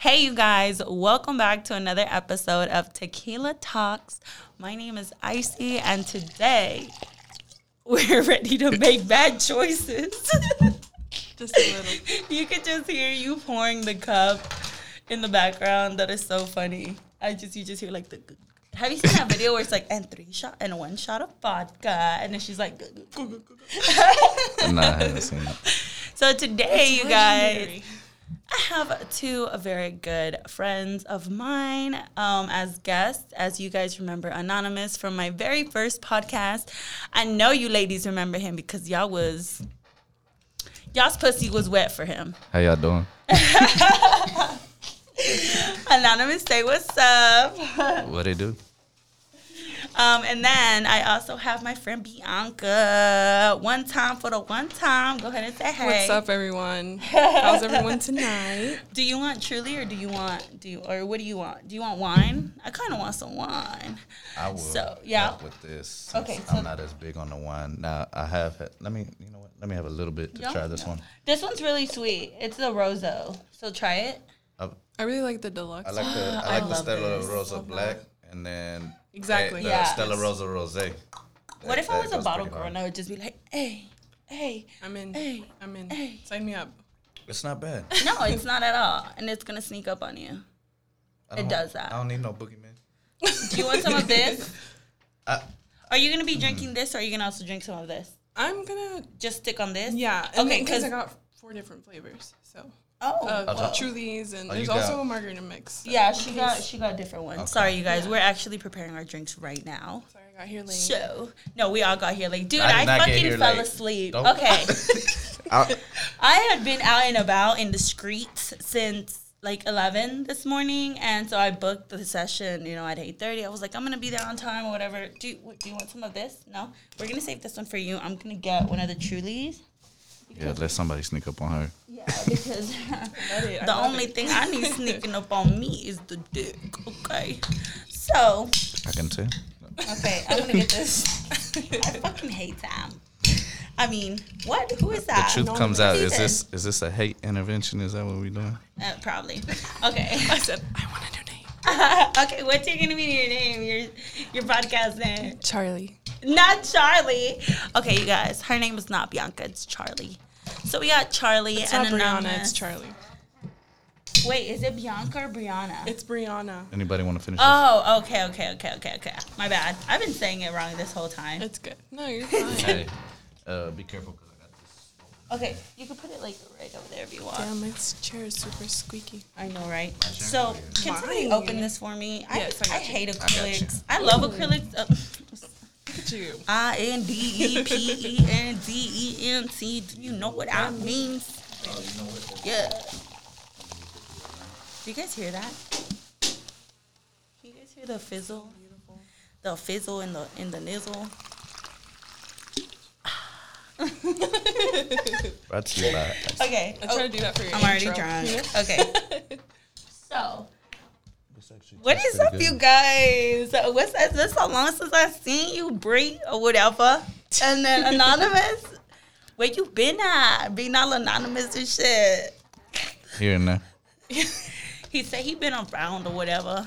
Hey, you guys, welcome back to another episode of Tequila Talks. My name is Icy, and today we're ready to make bad choices. Just a little. you could just hear you pouring the cup in the background. That is so funny. I just, you just hear like the. Have you seen that video where it's like, and three shot and one shot of vodka? And then she's like, no, I haven't seen it. so today, you guys. I have two very good friends of mine um, as guests. As you guys remember, Anonymous from my very first podcast. I know you ladies remember him because y'all was y'all's pussy was wet for him. How y'all doing? Anonymous, say what's up. What they do? Um, and then I also have my friend Bianca. One time for the one time. Go ahead and say hey. What's up, everyone? How's everyone tonight? Do you want truly or do you want do you or what do you want? Do you want wine? I kind of want some wine. I will. So, yeah. help with this. Okay, so- I'm not as big on the wine. Now I have. Had, let me. You know what? Let me have a little bit to Yeah. try this one. This one's really sweet. It's the Roso. So try it. I, I really like the deluxe. I like the. I I like the love Stella this. Rosa Black, and then Exactly. eh, the Yeah. Stella Rosa Rose. What if I was a bottle girl and I would just be like, hey, hey. I'm in. Hey, I'm in. hey. Sign me up. It's not bad. No, it's not at all. And it's going to sneak up on you. It does that. I don't need no boogeyman. Do you want some of this? I, Are you going to be drinking this or are you going to also drink some of this? I'm gonna. Just stick on this? Yeah. Okay, because I got four different flavors. So Oh. uh, well. Trulies and Oh, there's also got- a margarita mix. yeah, in she got she got different ones. Okay. Sorry, you guys. We're actually preparing our drinks right now. Sorry, I got here late. So, no, we all got here late. Dude, I I, fucking fell late. asleep. Don't- Okay. I, I had been out and about in the streets since like 11 this morning and so I booked the session you know at 8:30 I was like I'm going to be there on time or whatever do you, what- do you want some of this no we're going to save this one for you I'm going to get one of the Trulies yeah, let somebody sneak up on her. yeah because Love it, I the only it. thing I need sneaking up on me is the dick okay so I can tell. okay I'm going to get this I fucking hate time I mean what who is The that truth no comes out. Is this is this a hate intervention? Is that what we're doing? uh, probably okay I said I want to new name. okay, what's your gonna be your name? Your your podcast name? Charlie. Not Charlie. Okay, you guys, her name is not Bianca. It's Charlie. So we got Charlie It's and not Brianna. It's Charlie. Wait, is it Bianca or Brianna? It's Brianna. Anybody want to finish? this? oh, okay, okay, okay, okay, okay. My bad. I've been saying it wrong this whole time. It's good. No, you're fine. Hey, uh, be careful because I got this. Okay, you can put it like right over there if you want. Damn, my chair is super squeaky. I know, right? So, can somebody Mine. open this for me? I, Yes, I I, got you. hate got you. acrylics. I, love acrylics. Uh, Look at you. I N D E P E N D E N T. Do you know what that means? Yeah. Do you guys hear that? Can you guys hear the fizzle? The fizzle in the in the nizzle. Brought to you by. Okay. I'm try to do that for you. I'm already intro. drunk. Okay. So, This actually what tastes is up, pretty you guys? Uh, what's that? This so long since I seen you, Bree, or whatever. And then anonymous. Where you been at? Being all anonymous and shit. Here and there. He said he been around or whatever.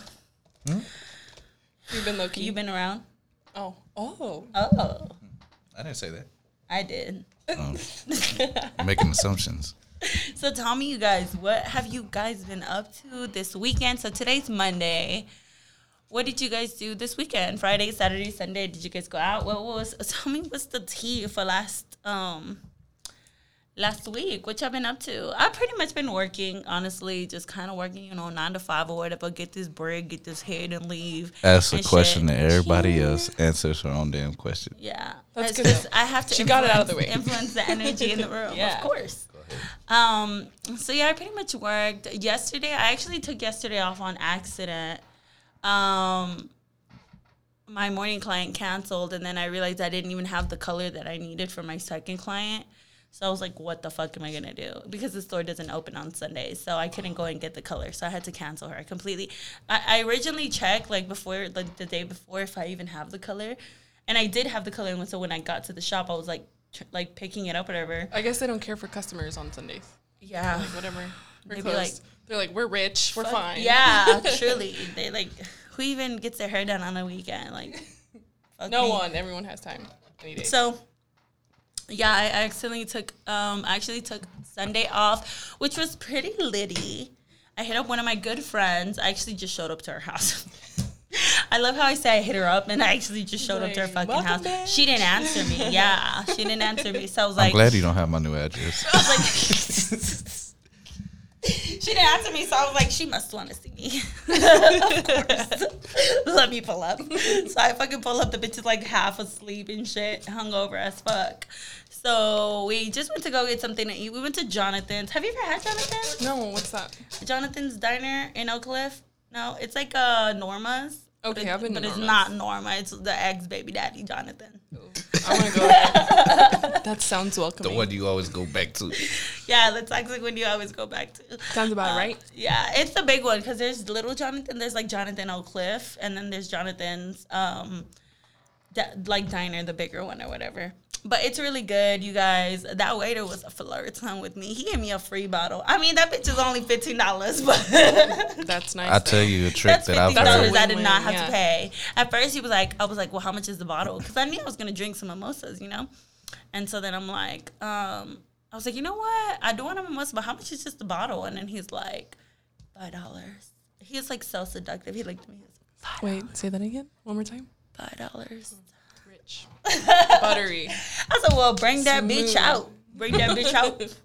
Hmm? You've been low key. You been around? Oh. Oh. Oh, I didn't say that. I did. Um, making assumptions. So tell me, you guys, what have you guys been up to this weekend? So today's Monday. What did you guys do this weekend? Friday, Saturday, Sunday? Did you guys go out? What was? Tell me what's the tea for last um last week? What I've been up to? I've pretty much been working, honestly, just kind of working, you know, nine to five or whatever. Get this bread, get this head, and leave. Ask a and question shit. that everybody Yeah. else answers her own damn question. Yeah, That's It's good. just- I have to. She got it out of the way. Influence the energy in the room, Yeah. of course. Um. So yeah, I pretty much worked yesterday. I actually took yesterday off on accident. Um. My morning client canceled, and then I realized I didn't even have the color that I needed for my second client. So I was like, "What the fuck am I gonna do?" Because the store doesn't open on Sundays, so I couldn't go and get the color. So I had to cancel her completely. I, I originally checked like before, like the day before, if I even have the color, and I did have the color. And so when I got to the shop, I was like, tr- like picking it up, whatever. I guess they don't care for customers on Sundays. Yeah, Like whatever. We're They'd like. They're like, we're rich, we're fine. Yeah, truly. They like who even gets their hair done on a weekend? Like fuck No me. one. Everyone has time. Any day. So yeah, I I accidentally took um I actually took Sunday off, which was pretty litty. I hit up one of my good friends. I actually just showed up to her house. I love how I say I hit her up and I actually just showed up to her fucking "Welcome, house. She didn't answer me. Yeah, she didn't answer me. So I was I'm like, glad you don't have my new address. I was like, she didn't answer me, so I was like, she must want to see me. of course. Let me pull up. So I fucking pull up. The bitch is like half asleep and shit, hungover as fuck. So we just went to go get something to eat. We went to Jonathan's. Have you ever had Jonathan's? no, what's that? Jonathan's Diner in Oak Cliff? No, it's like uh Norma's. But Okay, it- I've been to But it's not Norma. It's the ex baby daddy Jonathan. I want to go that sounds welcome. the one you always go back to. Yeah, that's actually when you always go back to. Sounds about Uh, right. Yeah, it's the big one because there's little Jonathan. There's like Jonathan Oak Cliff, and then there's Jonathan's um, da- like diner, the bigger one or whatever. But it's really good, you guys. That waiter was a flirting with me. He gave me a free bottle. I mean, that bitch is only fifteen dollars, but That's nice. I tell you a trick that's that I've That's a dollars heard. I did not have yeah. to pay. At first, he was like, I was like, well, how much is the bottle? Because I knew I was gonna drink some mimosas, you know. And so then I'm like, um, I was like, you know what? I do want a mimosa, but how much is just the bottle? And then he's like, five dollars. He was like so seductive. He looked at me. He was like, Wait, say that again. One more time. five dollars. Rich. Buttery. I said, well, bring that bitch out. Bring that bitch out.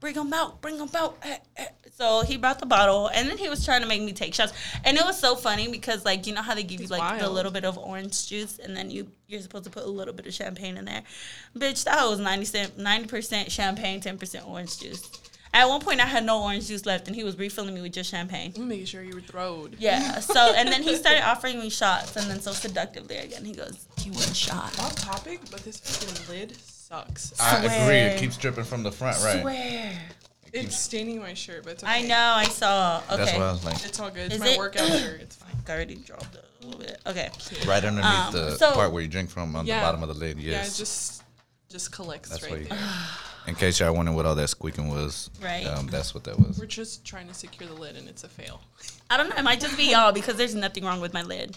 Bring him out. Bring him out. Eh, eh. So he brought the bottle, and then he was trying to make me take shots. And it was so funny because, like, you know how they give you It's like the wild. little bit of orange juice, and then you you're supposed to put a little bit of champagne in there. Bitch, that was 90 percent champagne, ten percent orange juice. At one point, I had no orange juice left, and he was refilling me with just champagne. I'm making sure you were throwed. Yeah. So, and then he started offering me shots, and then so seductively again, he goes, "Do you want a shot?" Off topic, but this fucking lid sucks. I agree. It keeps dripping from the front, right? Swear. It's staining my shirt, but it's okay. I know. I saw. Okay. That's why I was like, It's all good. It's Is my it- workout shirt. It's fine. I already dropped it a little bit. Okay. right underneath Um, the so- part where you drink from on Yeah. the bottom of the lid. Yeah, Yes. it just just collects That's right there. In case y'all wondering what all that squeaking was, Right. Um, that's what that was. We're just trying to secure the lid, and it's a fail. I don't know. It might just be y'all because there's nothing wrong with my lid.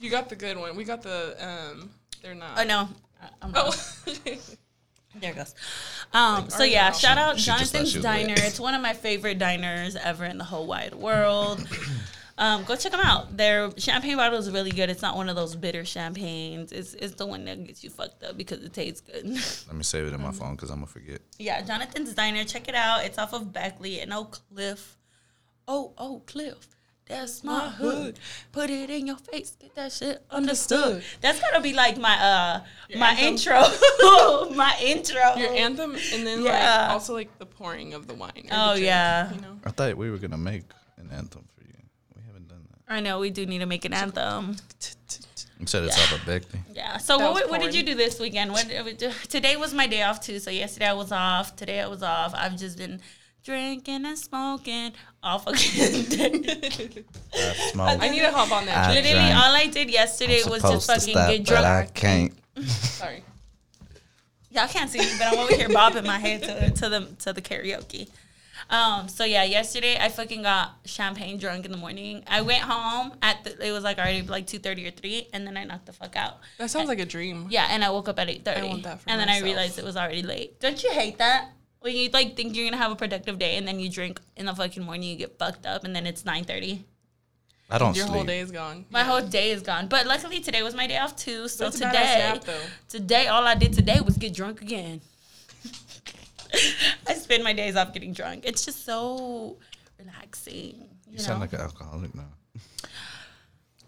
You got the good one. We got the um. They're not. Oh no. I- I'm wrong. Oh. There it goes. Um, so yeah, y'all? shout out She just thought Jonathan's she was Diner. wet. It's one of my favorite diners ever in the whole wide world. Um, go check them out. Their champagne bottle is really good. It's not one of those bitter champagnes. It's it's the one that gets you fucked up because it tastes good. Let me save it in my phone because I'm gonna forget. yeah, Jonathan's Diner. Check it out. It's off of Beckley and Oak Cliff. Oh, oh, Cliff. That's my My hood. hood. Put it in your face. Get that shit Understood. understood. That's gotta be like my uh Your my anthem? intro. my intro. Your anthem, and then Yeah. like also like the pouring of the wine. or the Oh, drink, yeah. You know. I thought we were gonna make an anthem for you. We haven't done that. I know we do need to make an anthem. You said it's off of Beckley. Yeah. So That what, was what did you do this weekend? What did we do? today was my day off too. So yesterday I was off. Today I was off. I've just been drinking and smoking all fucking day. I smoked. I need to hop on that. I. Literally, drank. all I did yesterday was just supposed fucking to stop, get but I drunk. can't. Sorry. Y'all can't see me, but I'm over here bobbing my head to, to the to the karaoke. Um, so yeah, yesterday I fucking got champagne drunk in the morning. I went home at the, it was like already like two thirty or three, and then I knocked the fuck out. That sounds like a dream. Yeah, and I woke up at eight thirty. I want that for And then I realized it was already late. Don't you hate that? When you like think you're gonna have a productive day, and then you drink in the fucking morning, you get fucked up, and then it's nine thirty. I don't Your sleep. whole day is gone. My whole day is gone. But luckily today was my day off too. So That's today, nap, today all I did today was get drunk again. I spend my days off getting drunk. It's just so relaxing. You, You know? sound like an alcoholic now.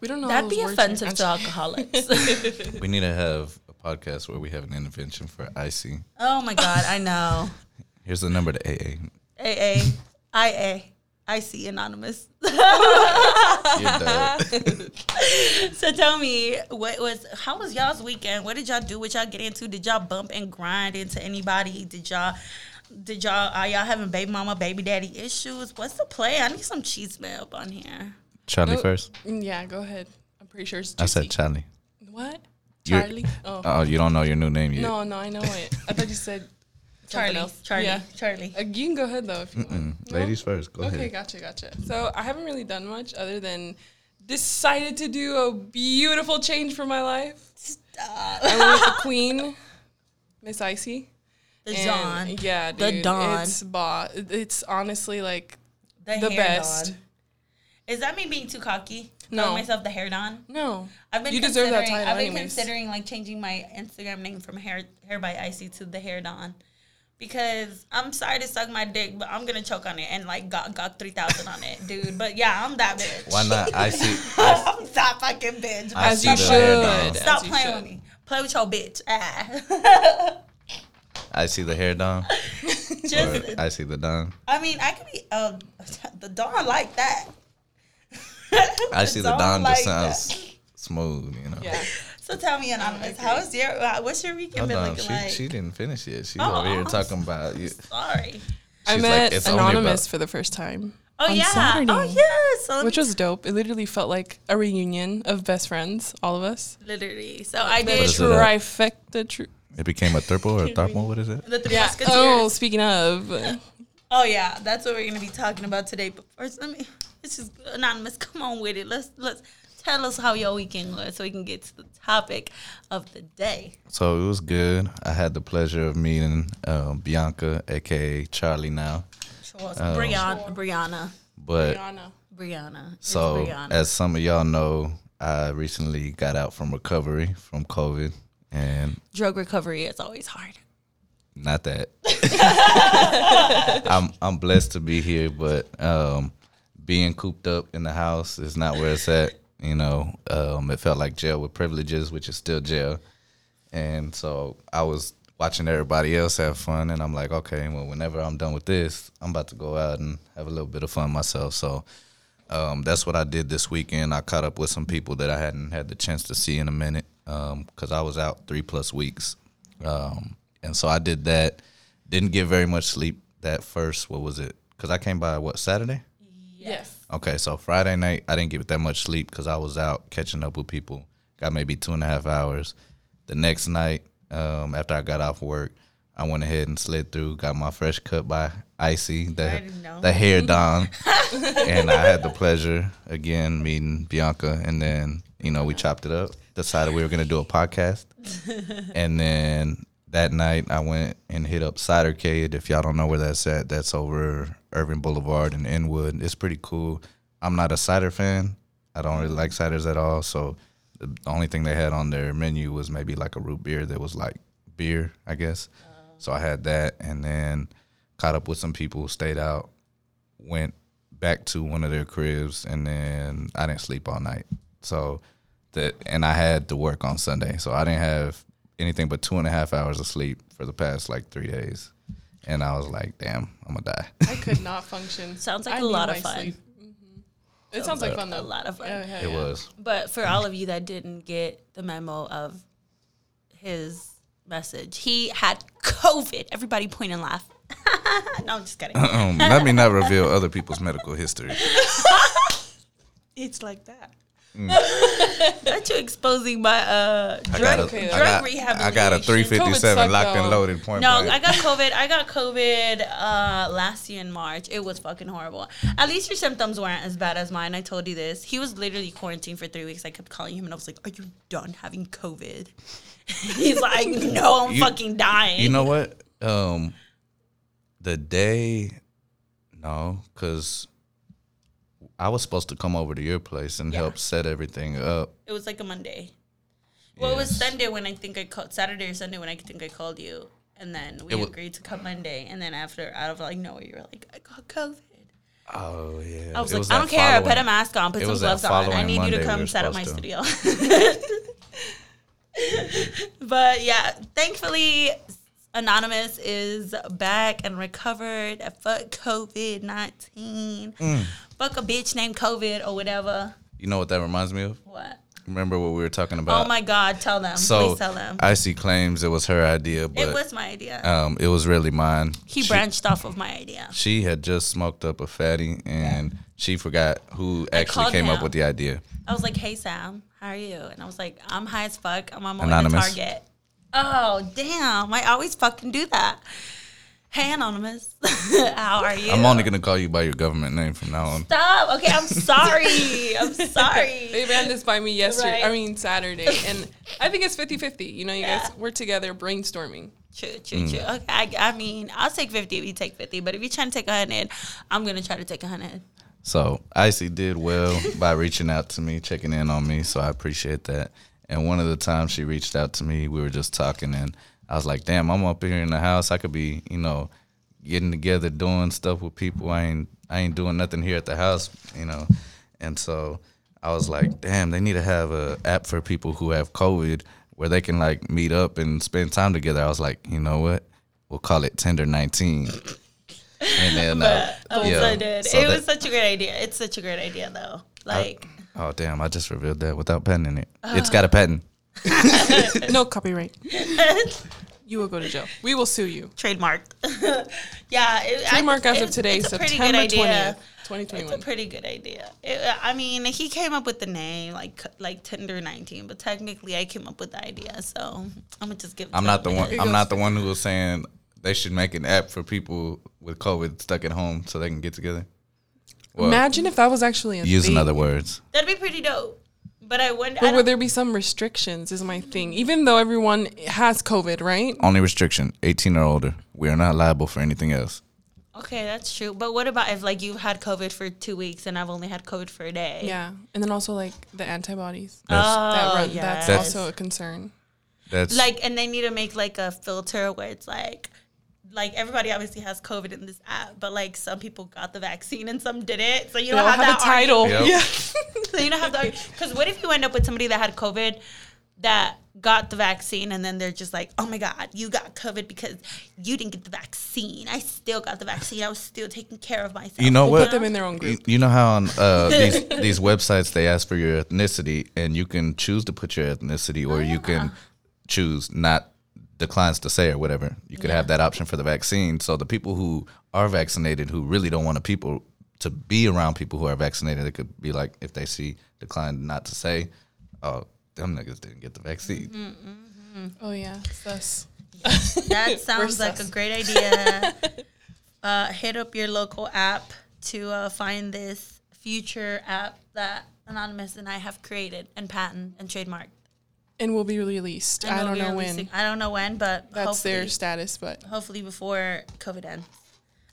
We don't know. That'd be offensive to alcoholics. We need to have a podcast where we have an intervention for Icy. oh my god, I know. Here's the number to AA. AA, IA, Icy Anonymous. You're done. So tell me, what was how was y'all's weekend? What did y'all do? What y'all get into? Did y'all bump and grind into anybody? Did y'all did y'all are y'all having baby mama, baby daddy issues? What's the play? I need some cheese man up on here. Charlie No. first. Mm, yeah, go ahead. I'm pretty sure it's I said Charlie. What? You're- Charlie? Oh. Oh, you don't know your new name yet. No, no, I know it. I thought you said Charlie. Charlie, Yeah. Charlie. Uh, you can go ahead though if you want. Mm, Ladies first. Go Okay, ahead. gotcha, gotcha. So I haven't really done much other than decided to do a beautiful change for my life. Stop. I went with the queen, Miss Icy. The And, Dawn. Yeah, The dude. Dawn. It's ba- It's honestly like The, the hair best. Dawn. Is that me being too cocky? No. Calling myself the hair don? no. I've been You deserve that considering- title I've been anyways. considering like changing my Instagram name from hair hair by icy to the hair Dawn. Because I'm sorry to suck my dick, but I'm gonna choke on it and like got got three thousand on it, dude. But yeah, I'm that bitch. Why not? I see. I, I'm that fucking bitch. I As see you the hair down. should. Stop As playing should. with me. Play with your bitch. Ah. I see the hair down. Just, I see the down. I mean, I could be uh, the Dawn like that. I see the Dawn down just like sounds smooth, you know. Yeah. So tell me, anonymous, how is your uh, what's your weekend Hold been on, looking she, like? she didn't finish yet. She's Oh, over here I'm talking about you. Sorry. I She's like, met "It's Anonymous for the first time. Oh on yeah. Saturday. Oh yes. So Which was dope. It literally felt like a reunion of best friends, all of us. literally. So I The did is it, trifecta. Tr- It became a triple or a thruple. What is it? the Three yeah. Musketeers. Oh, speaking of, Oh yeah, that's what we're gonna be talking about today. But first, let me. This is anonymous. Come on with it. Let's let's tell us how your weekend was, so we can get to the topic of the day. So it was good. I had the pleasure of meeting um, Bianca, aka Charlie now. Sure. Oh. Brianna, Brianna, But Brianna. Brianna. It's so, Brianna. as some of y'all know, I recently got out from recovery from COVID, and drug recovery is always hard. not that I'm I'm blessed to be here, but um, being cooped up in the house is not where it's at. You know, um, it felt like jail with privileges, which is still jail. And so I was watching everybody else have fun, and I'm like, okay, well, whenever I'm done with this, I'm about to go out and have a little bit of fun myself. So um, that's what I did this weekend. I caught up with some people that I hadn't had the chance to see in a minute because I was out three plus weeks. Um, and so I did that. Didn't get very much sleep that first. What was it? Because I came by what Saturday. Yes. Okay, so Friday night I didn't get that much sleep because I was out catching up with people. Got maybe two and a half hours. The next night, um, after I got off work, I went ahead and slid through. Got my fresh cut by Icy, the the hair don, and I had the pleasure again meeting Bianca, and then you know we chopped it up. Decided we were gonna do a podcast, and then that night I went and hit up Cider Cidercade. If y'all don't know where that's at, that's over Irving Boulevard and Inwood. It's pretty cool. I'm not a cider fan. I don't really like ciders at all. So the only thing they had on their menu was maybe like a root beer that was like beer, I guess. So I had that, and then caught up with some people, stayed out, went back to one of their cribs, and then I didn't sleep all night. So that, and I had to work on Sunday, so I didn't have anything but two and a half hours of sleep for the past like three days. And I was like, damn, I'm gonna die. I could not function. Sounds like I a lot of fun. sleep. Mhm. It sounds like fun though. a lot of fun. Yeah, yeah, it yeah. was. But for all of you that didn't get the memo of his message, he had COVID. Everybody point and laugh. no, I'm just kidding. Let me not reveal other people's medical history. It's like that. Not you exposing my uh drug, got a, I drug got, rehabilitation. I got a 357 sucked, locked and loaded point No, blank. I got COVID. I got COVID uh, last year in March. It was fucking horrible. At least your symptoms weren't as bad as mine. I told you this. He was literally quarantined for three weeks. I kept calling him and I was like, "Are you done having COVID?" He's like, "No, I'm You- fucking dying." You know what? Um, the day, no, because I was supposed to come over to your place and Yeah. help set everything up. it was like a Monday. Well, it was Sunday when I think I called Saturday or Sunday when I think I called you, and then we It agreed to come Monday. And then after, out of like nowhere, you were like, "I got COVID." Oh yeah. I was It like, was I don't care. following- Put a mask on. Put some gloves on. I need you to come were set up my supposed studio. but yeah, thankfully, Anonymous is back and recovered. Fuck COVID nineteen. Mm. Fuck a bitch named COVID or whatever. You know what that reminds me of? What? Remember what we were talking about? oh my God! Tell them. So Please tell them. Icy claims it was her idea, but it was my idea. um, it was really mine. he She- branched off of my idea. She had just smoked up a fatty, and she forgot who actually came up with the idea. I was like, "Hey Sam, how are you?" And I was like, "I'm high as fuck. I'm on my way to Anonymous. Target." Oh damn! I always fucking do that. Hey, Anonymous. How are you? I'm only gonna call you by your government name from now on. Stop. Okay, I'm sorry. I'm sorry. They ran this by me yesterday. Right. I mean Saturday, and I think it's 50-50. You know, you guys we're together brainstorming. True, true, true. Mm. Okay, I, I mean, I'll take 50 if you take 50, but if you're trying to take 100, I'm going to try to take 100. So Icy did well by reaching out to me, checking in on me. So I appreciate that. And one of the times she reached out to me, we were just talking, and I was like, "Damn, I'm up here in the house. I could be, you know, getting together, doing stuff with people. I ain't, I ain't doing nothing here at the house, you know." And so I was like, "Damn, they need to have a app for people who have COVID where they can like meet up and spend time together." I was like, "You know what? We'll call it Tinder 19." And then, uh, yeah, so it that- was such a great idea. It's such a great idea, though. Like, Oh damn! I just revealed that without patenting it. Uh. It's got a patent. No copyright. you will go to jail. We will sue you. trademarked. yeah. It, I- Trademark as of today, it's a pretty September good idea. 20th, It's a pretty good idea. It, I mean, he came up with the name like like Tinder 19, but technically I came up with the idea. So I'm gonna just give. I'm not the one. I'm not the one who was saying they should make an app for people with COVID stuck at home so they can get together. Well, Imagine if that was actually a using thing. other words. That'd be pretty dope. But I wonder. I But don't- would there be some restrictions? Is my thing. Even though everyone has COVID, right? Only restriction: 18 or older. We are not liable for anything else. okay, that's true. But what about if like you've had COVID for two weeks and I've only had COVID for a day? Yeah, and then also like the antibodies. That's oh, that Oh, run, yes. That's also a concern. that's Like, and they need to make like a filter where it's like, like everybody obviously has COVID in this app, but like some people got the vaccine and some didn't. So you don't have, have that a title. Yep. Yeah. So you don't have the because what if you end up with somebody that had COVID that got the vaccine and then they're just like, oh my god, you got COVID because you didn't get the vaccine. I still got the vaccine. I was still taking care of myself. You know We'll what? put them in their own group. you know how on uh, these these websites they ask for your ethnicity, and you can choose to put your ethnicity, or you can choose not declines to say or whatever. You could have that option for the vaccine. So the people who are vaccinated who really don't want the people to be around people who are vaccinated, it could be like if they see decline not to say, oh, them niggas didn't get the vaccine. Oh yeah. Sus. That sounds like a great idea. uh, hit up your local app to uh, find this future app that Anonymous and I have created and patent and trademarked. And will be released. And I don't know releasing- when. I don't know when, but That's hopefully, their status, but hopefully before COVID ends.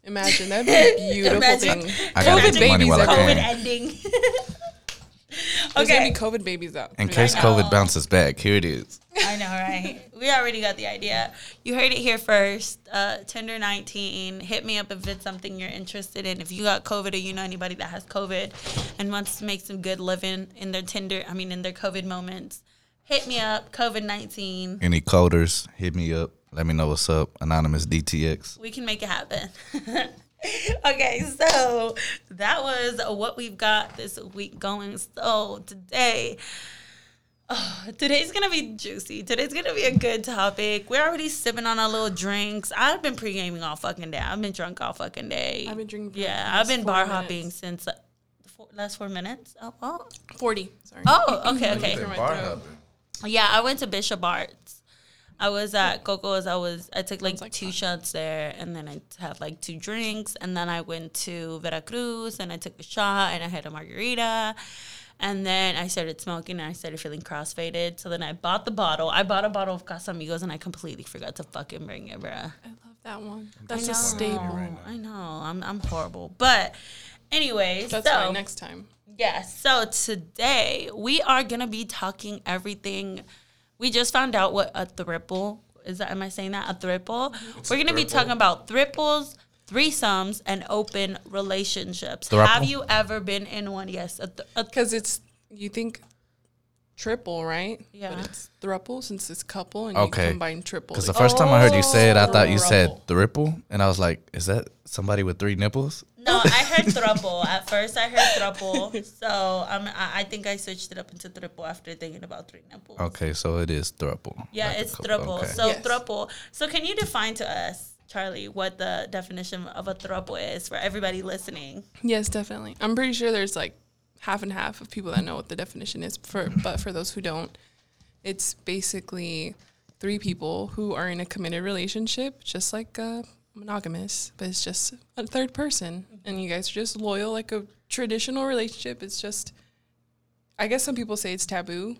imagine that'd be a beautiful Imagine. thing. I gotta COVID get money babies while I everywhere. COVID can. ending. There's gonna okay. be COVID babies out. In case. COVID bounces back, here it is. I know, right? We already got the idea. You heard it here first. Uh, Tinder 19. Hit me up if it's something you're interested in. If you got COVID or you know anybody that has COVID and wants to make some good living in their Tinder, I mean, in their COVID moments, hit me up. COVID 19. Any coders, hit me up. Let me know what's up. Anonymous DTX. We can make it happen. okay, so that was what we've got this week going. So today, oh, today's gonna be juicy. Today's gonna be a good topic. We're already sipping on our little drinks. I've been pre gaming all fucking day. I've been drunk all fucking day. I've been drinking Yeah, the I've been four bar minutes. hopping since uh, the four, last four minutes. Oh, oh, Forty. Sorry. oh okay, okay. Clear my throat. Yeah, I went to Bishop Arts. I was at Coco's. I was I took like, like two fun. shots there, and then I had like two drinks, and then I went to Veracruz, and I took a shot, and I had a margarita, and then I started smoking, and I started feeling crossfaded. So then I bought the bottle. I bought a bottle of Casamigos, and I completely forgot to fucking bring it, bruh. I love that one. That's I a staple. know, I know. I'm I'm horrible, but anyways, That's so fine. Next time. Yes. So today we are gonna be talking everything. We just found out what a thriple is. That am I saying that a thriple? We're gonna be talking about thriples, threesomes, and open relationships. Thruple? Have you ever been in one? Yes. A th- th- Because it's you think triple, right? Yeah. But it's thruple since it's couple and Okay. you combine triple. Because the first time I heard you say it, I thought you said Thruple. thriple, and I was like, "Is that somebody with three nipples?" no, I heard thruple at first. I heard thruple. So um, I, I think I switched it up into triple after thinking about three nipples. Okay, so it is thruple. Yeah, Like it's couple- thruple. okay. So Yes. thruple. So can you define to us, Charlie, what the definition of a thruple is for everybody listening? Yes, definitely. I'm pretty sure there's like half and half of people that know what the definition is. For but for those who don't, it's basically three people who are in a committed relationship, just like a monogamous, but it's just a third person, and you guys are just loyal like a traditional relationship. It's just, I guess some people say it's taboo,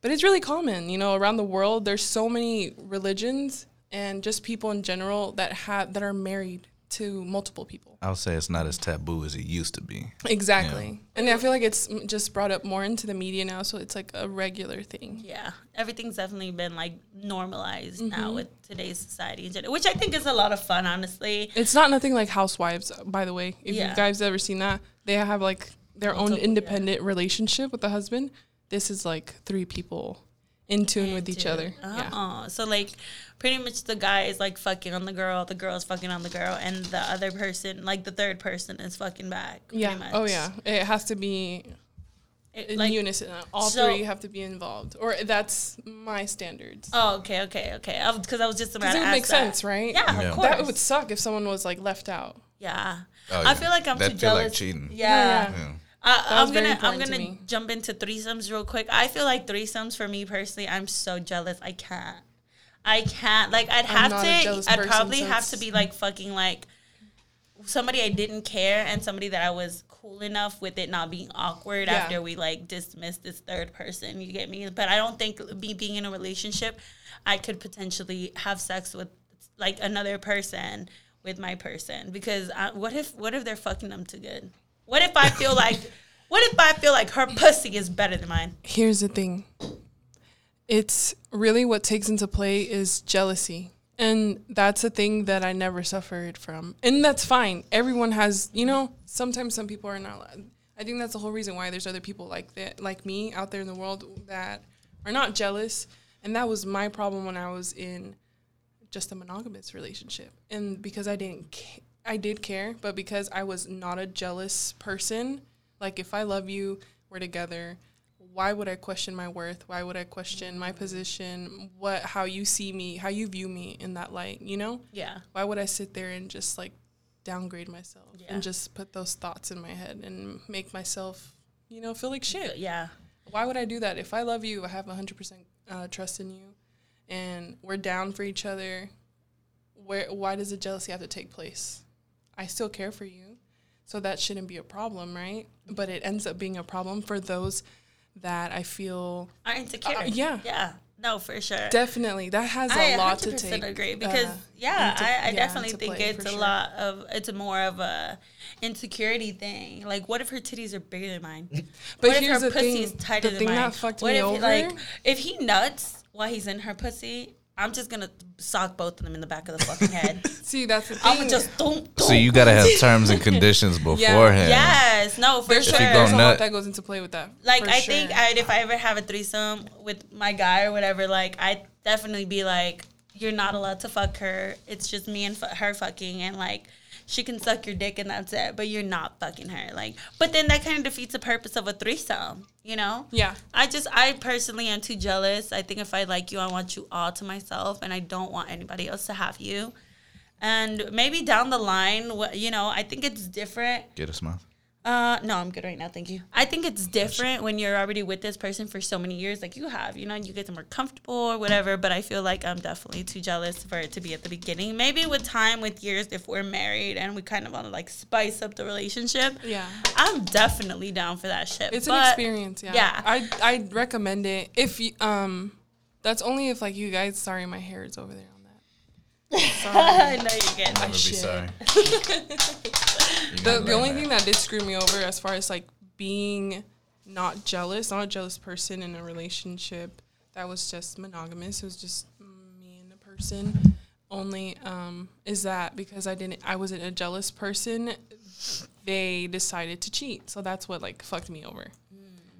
but it's really common. You know, around the world, there's so many religions and just people in general that have that are married to multiple people. I would say it's not as taboo as it used to be. Exactly. And I feel like it's just brought up more into the media now, so it's like a regular thing. Yeah, everything's definitely been like normalized Mm-hmm. now with today's society in general, which I think is a lot of fun, honestly. It's not nothing like Housewives, by the way. If Yeah. you guys ever seen that, they have like their own Multiple, yeah. independent relationship with the husband. This is like three people in tune with each Dude, other. Yeah. Uh-uh. So like, pretty much the guy is like fucking on the girl, the girl is fucking on the girl, and the other person, like the third person, is fucking back. Yeah. much. Oh yeah. It has to be It- in like, unison. All so- three have to be involved, or that's my standards. oh, okay, okay, okay. Because I was just about to it would ask make that. sense, right? Yeah, Yeah. of course. That would suck if someone was like left out. yeah. Oh, I yeah. feel like I'm That'd too feel like jealous. cheating. Yeah. Yeah, Was I'm gonna I'm important to gonna jump into threesomes real quick. I feel like threesomes for me personally, I'm so jealous. I can't. I can't. Like I'd have to. I'd probably have to be like fucking like somebody I didn't care and somebody that I was cool enough with it not being awkward Yeah. after we like dismissed this third person. You get me? But I don't think me being in a relationship, I could potentially have sex with like another person with my person because I, what if what if they're fucking them too good? What if I feel like what if I feel like her pussy is better than mine? Here's the thing. It's really what takes into play is jealousy. And that's a thing that I never suffered from. And that's fine. Everyone has, you know, sometimes some people are not. I think that's the whole reason why there's other people like that like me out there in the world that are not jealous. And that was my problem when I was in just a monogamous relationship. And because I didn't I did care, but because I was not a jealous person, like if I love you, we're together, why would I question my worth? Why would I question my position? What how you see me, how you view me in that light, you know? Yeah. Why would I sit there and just like downgrade myself Yeah. and just put those thoughts in my head and make myself, you know, feel like shit? Yeah. Why would I do that? If I love you, I have 100% uh, trust in you, and we're down for each other. Where why does the jealousy have to take place? I still care for you, so that shouldn't be a problem, right? But it ends up being a problem for those that I feel Are insecure. Uh, yeah. Yeah. No, for sure. definitely that has a I lot to 100% take. agree because uh, yeah, into- I, I yeah, definitely think play, it's a sure. lot of it's more of a insecurity thing. Like, what if her titties are bigger than mine? But what here's if her the pussy thing, is tighter the than thing mine? that fucked what me if over. like if he nuts while he's in her pussy? I'm just gonna sock both of them in the back of the fucking head. see, that's the thing. I'm gonna just don't. So you gotta have terms and conditions beforehand. Yes, no, for there's, sure. you there's a lot that goes into play with that. Like for I sure. think I'd, if I ever have a threesome with my guy or whatever, like I'd definitely be like, you're not allowed to fuck her. It's just me and fu- her fucking, and like she can suck your dick and that's it. But you're not fucking her. Like, but then that kind of defeats the purpose of a threesome. You know? yeah, I just, I personally am too jealous. I think if I like you, I want you all to myself, and I don't want anybody else to have you. And maybe down the line, you know, I think it's different Get a smile. Uh, no, I'm good right now. Thank you. I think it's different when you're already with this person for so many years, like you have. You know, you get more comfortable or whatever. But I feel like I'm definitely too jealous for it to be at the beginning. Maybe with time, with years, if we're married and we kind of want to like spice up the relationship, yeah. I'm definitely down for that shit. It's But- an experience, yeah. yeah. I I'd recommend it if you um that's only if like you guys sorry my hair is over there on that. Sorry. I know you get Never be shit. sorry. the the only thing that did screw me over as far as like being not jealous, not a jealous person in a relationship that was just monogamous. It was just me and the person only um is that because I didn't I wasn't a jealous person, they decided to cheat. So that's what like fucked me over.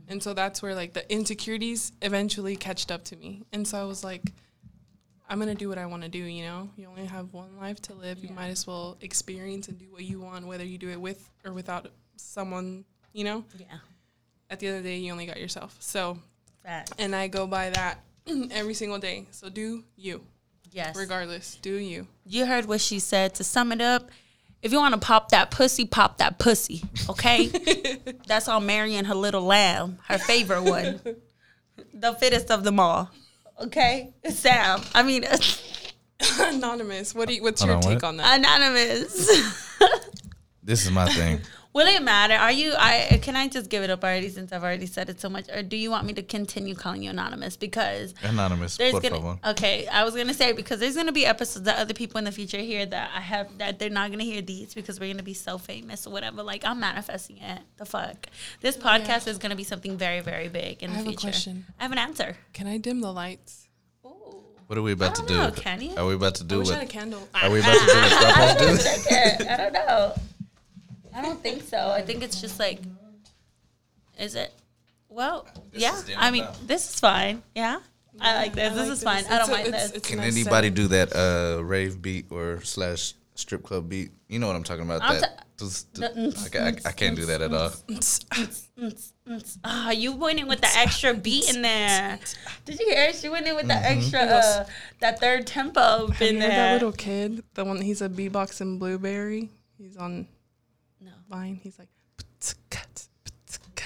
And so that's where like the insecurities eventually catched up to me. And so I was like, I'm gonna do what I want to do. You know, you only have one life to live. You might as well experience and do what you want, whether you do it with or without someone. You know, Yeah. at the end of the day, you only got yourself. So, That. and I go by that every single day. So do you, Yes. regardless. Do you. You heard what she said. To sum it up, if you want to pop that pussy, pop that pussy. Okay? That's all Mary and her little lamb, her favorite one. the fittest of them all. Okay? Sam. I mean, Anonymous. What do you, what's Hold your on, take what? on that? Anonymous. This is my thing. Will it matter? Are you? I can I just give it up already since I've already said it so much, or do you want me to continue calling you anonymous? Because Anonymous, there's gonna favor. okay. I was gonna say because there's gonna be episodes that other people in the future hear that I have that they're not gonna hear these because we're gonna be so famous or whatever. Like I'm manifesting it. The fuck. This podcast is gonna be something very very big in I the have a future. question. I have an answer. Can I dim the lights? What are we about to I do? don't know, can you? Are we about to I do wish I what? had a candle. Are we about to do what Star Post do? I don't know. I don't think so. I think it's just like, is it? Well, yeah. I mean, now. this is fine. Yeah, I like this. I this like is fine. I don't a- mind it's- this. it's Can nice anybody setting. do that uh, rave beat or slash strip club beat? You know what I'm talking about. I'm that. Just- I, I, I can't do that at all. Ah, you went in with the extra beat in there. Did you hear? She went in with the Mm-hmm. extra, uh, that third tempo in you heard that little kid? The one he's a beatboxing blueberry. He's on Vine. He's like.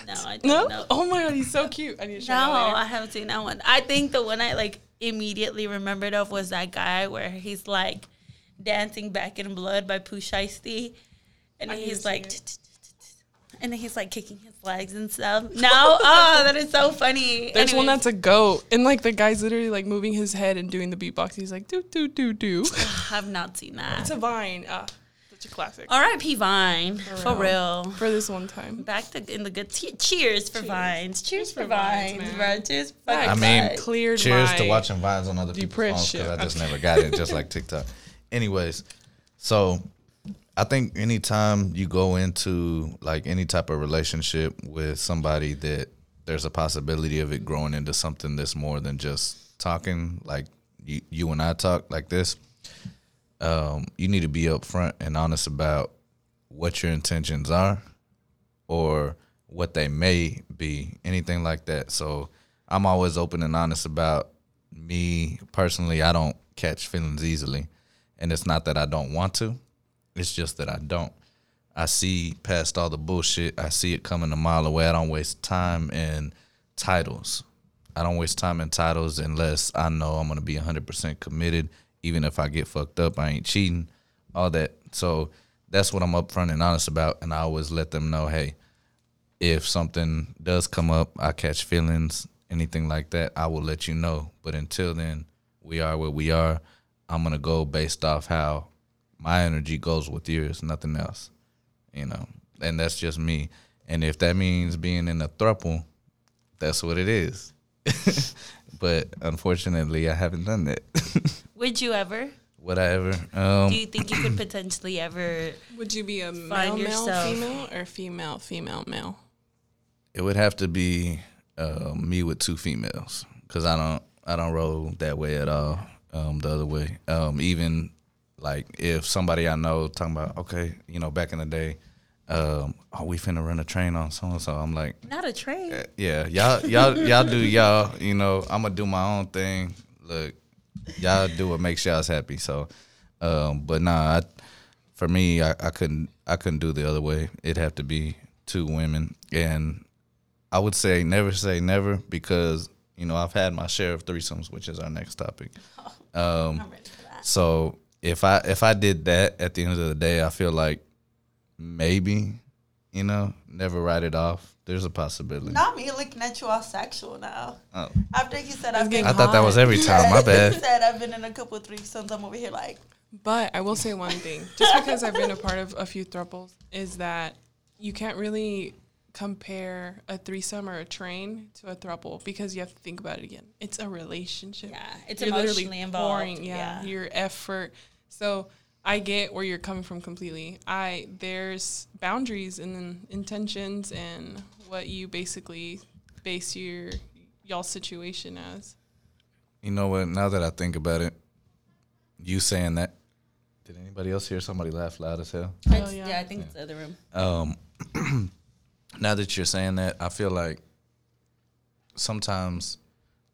No, I don't No. know. Oh my god, he's so cute. I need to show No. I haven't seen that one. I think the one I like immediately remembered of was that guy where he's like dancing back in blood by Pooh Shiesty. And he's like and then he's like kicking his legs and stuff. No, oh, that is so funny. There's one that's a goat, and like the guy's literally like moving his head and doing the beatbox. He's like do do do do. I've not seen that. It's a Vine. Ah. Such a classic. R.I.P. Vine for real. For this one time. Back to in the good. Che- cheers for vines. Cheers for Vines, vines, man. bro. Cheers. For I mean, vines. Cleared Cheers to watching vines on other people's phones because I just never got it, just like TikTok. Anyways, so I think anytime you go into like any type of relationship with somebody that there's a possibility of it growing into something that's more than just talking, like you, you and I talk like this, um, you need to be upfront and honest about what your intentions are or what they may be, anything like that. So I'm always open and honest about me personally. I don't catch feelings easily. And it's not that I don't want to, it's just that I don't. I see past all the bullshit. I see it coming a mile away. I don't waste time in titles. I don't waste time in titles unless I know I'm going to be 100% committed. Even if I get fucked up, I ain't cheating, all that. So that's what I'm upfront and honest about. And I always let them know hey, if something does come up, I catch feelings, anything like that, I will let you know. But until then, we are where we are. I'm gonna go based off how my energy goes with yours, nothing else. You know, and that's just me. And if that means being in a throuple, that's what it is. but unfortunately, I haven't done that. Would you ever? Would I ever? Um, Do you think you could potentially ever? Would you be a male, Find male, female, or female, female, male? It would have to be uh, me with two females because I don't I don't roll that way at all. Um, the other way, um, even like if somebody I know talking about okay, you know, back in the day, um, oh, we finna run a train on so and so. I'm like, Not a train." yeah, y'all y'all y'all do y'all. You know, I'm gonna do my own thing. Look, y'all do what makes y'all's happy. So, um, but nah, I, for me, I, I couldn't I couldn't do the other way. It'd have to be two women, and I would say never say never because you know I've had my share of threesomes, which is our next topic. Um, I'm ready for that. so if I if I did that at the end of the day, I feel like maybe, you know, never write it off. There's a possibility. Not me looking at you all sexual now. Oh. After he said I've been, I thought that was every time. My he bad. said I've been in a couple of threesomes. I'm over here like, But I will say one thing, just because I've been a part of a few thruples, is that you can't really compare a threesome or a train to a throuple because you have to think about it again. It's a relationship. yeah, it's You're literally emotionally involved. pouring, yeah, your effort. So I get where you're coming from completely. I there's boundaries and intentions and what you basically base your y'all situation as. You know what? Now that I think about it, you saying that. Did anybody else hear somebody laugh loud as hell? It's- yeah. yeah. I think it's the other room. Um, now that you're saying that, I feel like sometimes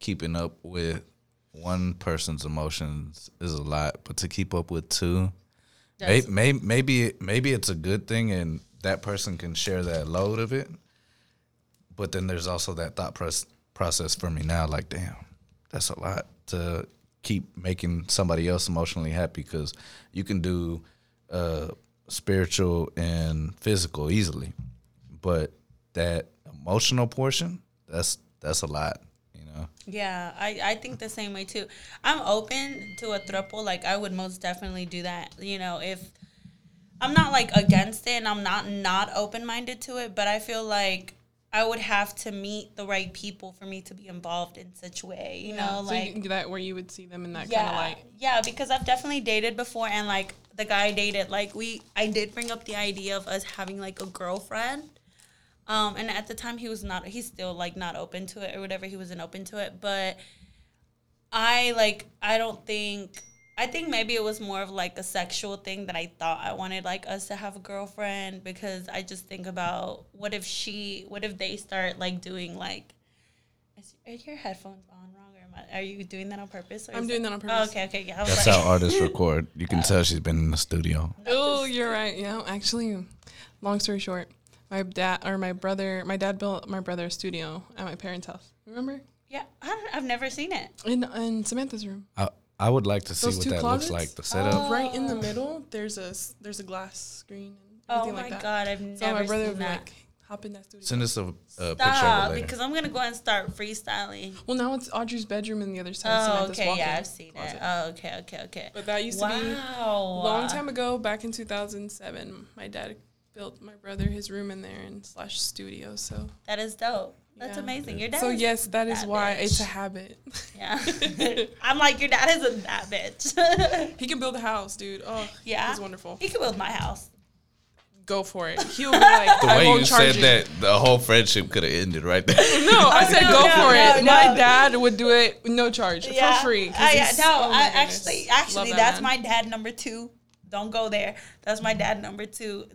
keeping up with one person's emotions is a lot, but to keep up with two, may, That's- maybe maybe it's a good thing, and that person can share that load of it. But then there's also that thought press, process for me now, like, damn, that's a lot to keep making somebody else emotionally happy because you can do uh, spiritual and physical easily, but that emotional portion that's that's a lot. You know. Yeah, I, I think the same way too. I'm open to a throuple. Like I would most definitely do that. You know, if I'm not like against it and I'm not not open minded to it, but I feel like I would have to meet the right people for me to be involved in such a way. You know, so like you, that where you would see them in that yeah, kind of light. yeah, because I've definitely dated before, and like the guy I dated, like we, I did bring up the idea of us having like a girlfriend. Um, and at the time he was not, he's still like not open to it or whatever. He wasn't open to it, but I like, I don't think, I think maybe it was more of like a sexual thing that I thought I wanted like us to have a girlfriend because I just think about what if she, what if they start like doing like, is, are your headphones on wrong or am I, are you doing that on purpose? Or I'm doing it- that on Oh, purpose. okay, okay, yeah. That's like- how artists record. You can tell she's been in the studio. Oh, you're right. Yeah, actually, long story short, my dad or my brother, my dad built my brother a studio at my parents' house. Remember? Yeah, I, i've never seen it. In in Samantha's room. I, I would like to see Those what that closets? looks like. The setup. Oh. Right in the middle, there's a s- there's a glass screen and Oh my like that. god, I've never So my brother seen would be that. like, hop in that studio. Send us a, a picture of Stop, it later. because I'm gonna go and start freestyling. well, now it's Audrey's bedroom and the other side. of Oh, Samantha's okay, yeah, I've seen closet. it. Oh, okay, okay, okay. But that used to be a long time ago, back in 2007. My dad built my brother his room in there and slash studio. So That is dope. That's Yeah. amazing. Your dad. so yes, that is that why bitch. it's a habit. Yeah, I'm like your dad is a that bitch. he can build a house, dude. Oh, yeah, he's wonderful. He can build my house. Go for it. He'll be like, the I way won't you charge said you. that, the whole friendship could have ended right there. No, I oh, said no, go no, for no, it. no. My dad would do it no charge Yeah. for free. I, oh, he's- no, oh I actually, actually, that that's man. my dad number two. Don't go there. That's my dad number two.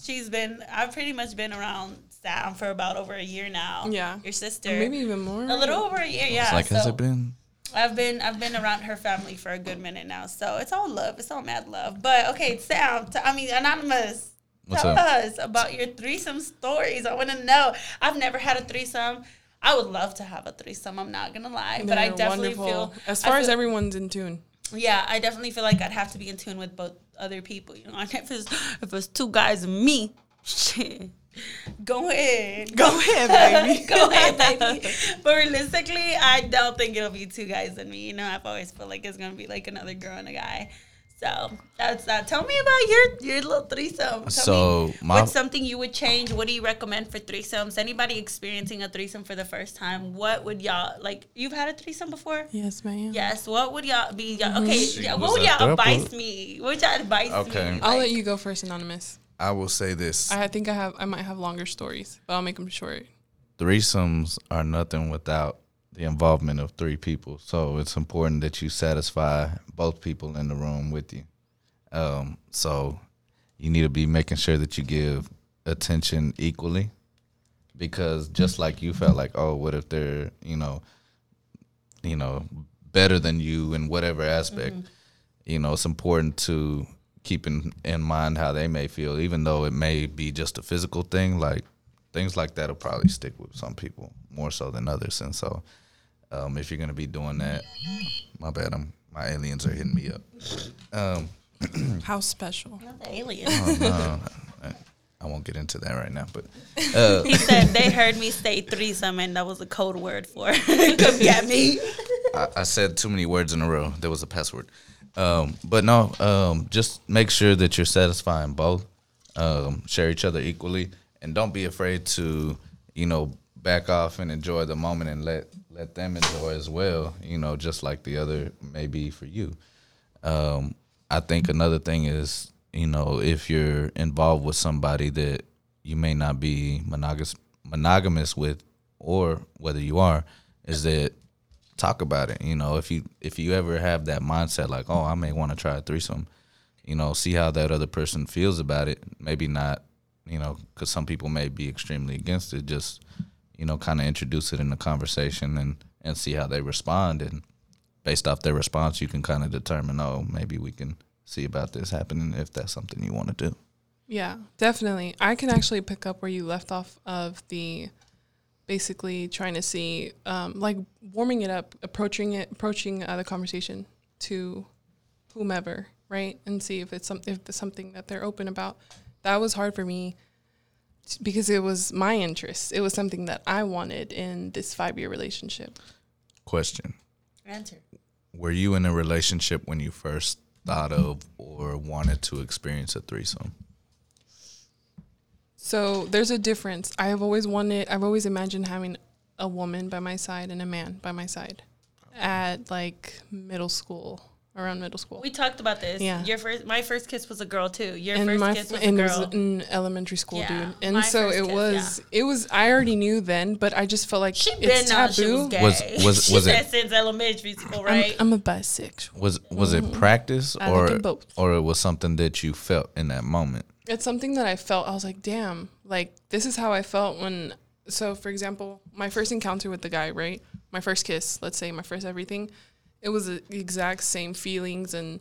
She's been. I've pretty much been around Sam for about over a year now. Yeah. your sister. Maybe even more. a little over a year. Yeah. it's like, has it been? I've been I've been around her family for a good minute now, so it's all love. It's all mad love. But okay, Sam. T- I mean, anonymous. What's tell up? us about your threesome stories. I want to know. I've never had a threesome. I would love to have a threesome. I'm not gonna lie, but I definitely wonderful. feel as I far as everyone's in tune. yeah, I definitely feel like I'd have to be in tune with both other people. You know, if it's if it's two guys and me, shit, go ahead, Go ahead, baby. go ahead, baby. But realistically, I don't think it'll be two guys and me. You know, I've always felt like it's gonna be like another girl and a guy. So that's that. Tell me about your your little threesome. Tell So, me my- what's something you would change? What do you recommend for threesomes? Anybody experiencing a threesome for the first time? What would y'all like? You've had a threesome before? Yes, ma'am. Yes. What would y'all be? Y'all, mm-hmm. okay. Yeah, what would y'all throuple. advise me? What would y'all advise Okay. me? I'll Like, let you go first, anonymous. I will say this: I think I have. I might have longer stories, but I'll make them short. threesomes are nothing without the involvement of three people. So it's important that you satisfy both people in the room with you. Um, so you need to be making sure that you give attention equally, because just like you felt like, oh, what if they're, you know, you know, better than you in whatever aspect. You know, it's important to keep in, in mind how they may feel, even though it may be just a physical thing. Like things like that will probably stick with some people more so than others. And so, um, if you're gonna be doing that, my bad, I'm my aliens are hitting me up. Um, How special. not the alien. oh, no, I, I won't get into that right now, but uh, he said they heard me say threesome, and that was a code word for come get me. I, I said too many words in a row. There was a password. Um, but no, um, just make sure that you're satisfying both. Um, share each other equally, and don't be afraid to, you know, back off and enjoy the moment and let let them enjoy as well. You know, just like the other may be for you. Um, I think another thing is, you know, if you're involved with somebody that you may not be monogamous monogamous with, or whether you are, is that talk about it. You know, if you if you ever have that mindset like, oh, I may want to try a threesome, you know, see how that other person feels about it. Maybe not, you know, because some people may be extremely against it. Just, you know, kind of introduce it in the conversation and and see how they respond. And based off their response, you can kind of determine, oh, maybe we can see about this happening if that's something you want to do. Yeah, definitely. I can actually pick up where you left off of the basically trying to see, um, like warming it up, approaching it, approaching uh, the conversation to whomever, right? And see if it's some if it's something that they're open about. That was hard for me because it was my interest. It was something that I wanted in this five year relationship. Question: Answer. Were you in a relationship when you first thought of or wanted to experience a threesome? So there's a difference. I have always wanted, I've always imagined having a woman by my side and a man by my side at like middle school, around middle school. We talked about this. Yeah. Your first, my first kiss was a girl too. Your and first my kiss f- was a and it girl. was in elementary school, Yeah, dude. And my so first it kiss, was, it was. I already knew then, but I just felt like she it's been known she taboo. was gay. Was- was- was said it- since elementary school, I'm, right? I'm a bisexual. Was was it mm-hmm. practice I like or them or it was something that you felt in that moment? It's something that I felt. I was like, damn, like this is how I felt when. So, for example, my first encounter with the guy, right? My first kiss, let's say, my first everything, it was the exact same feelings and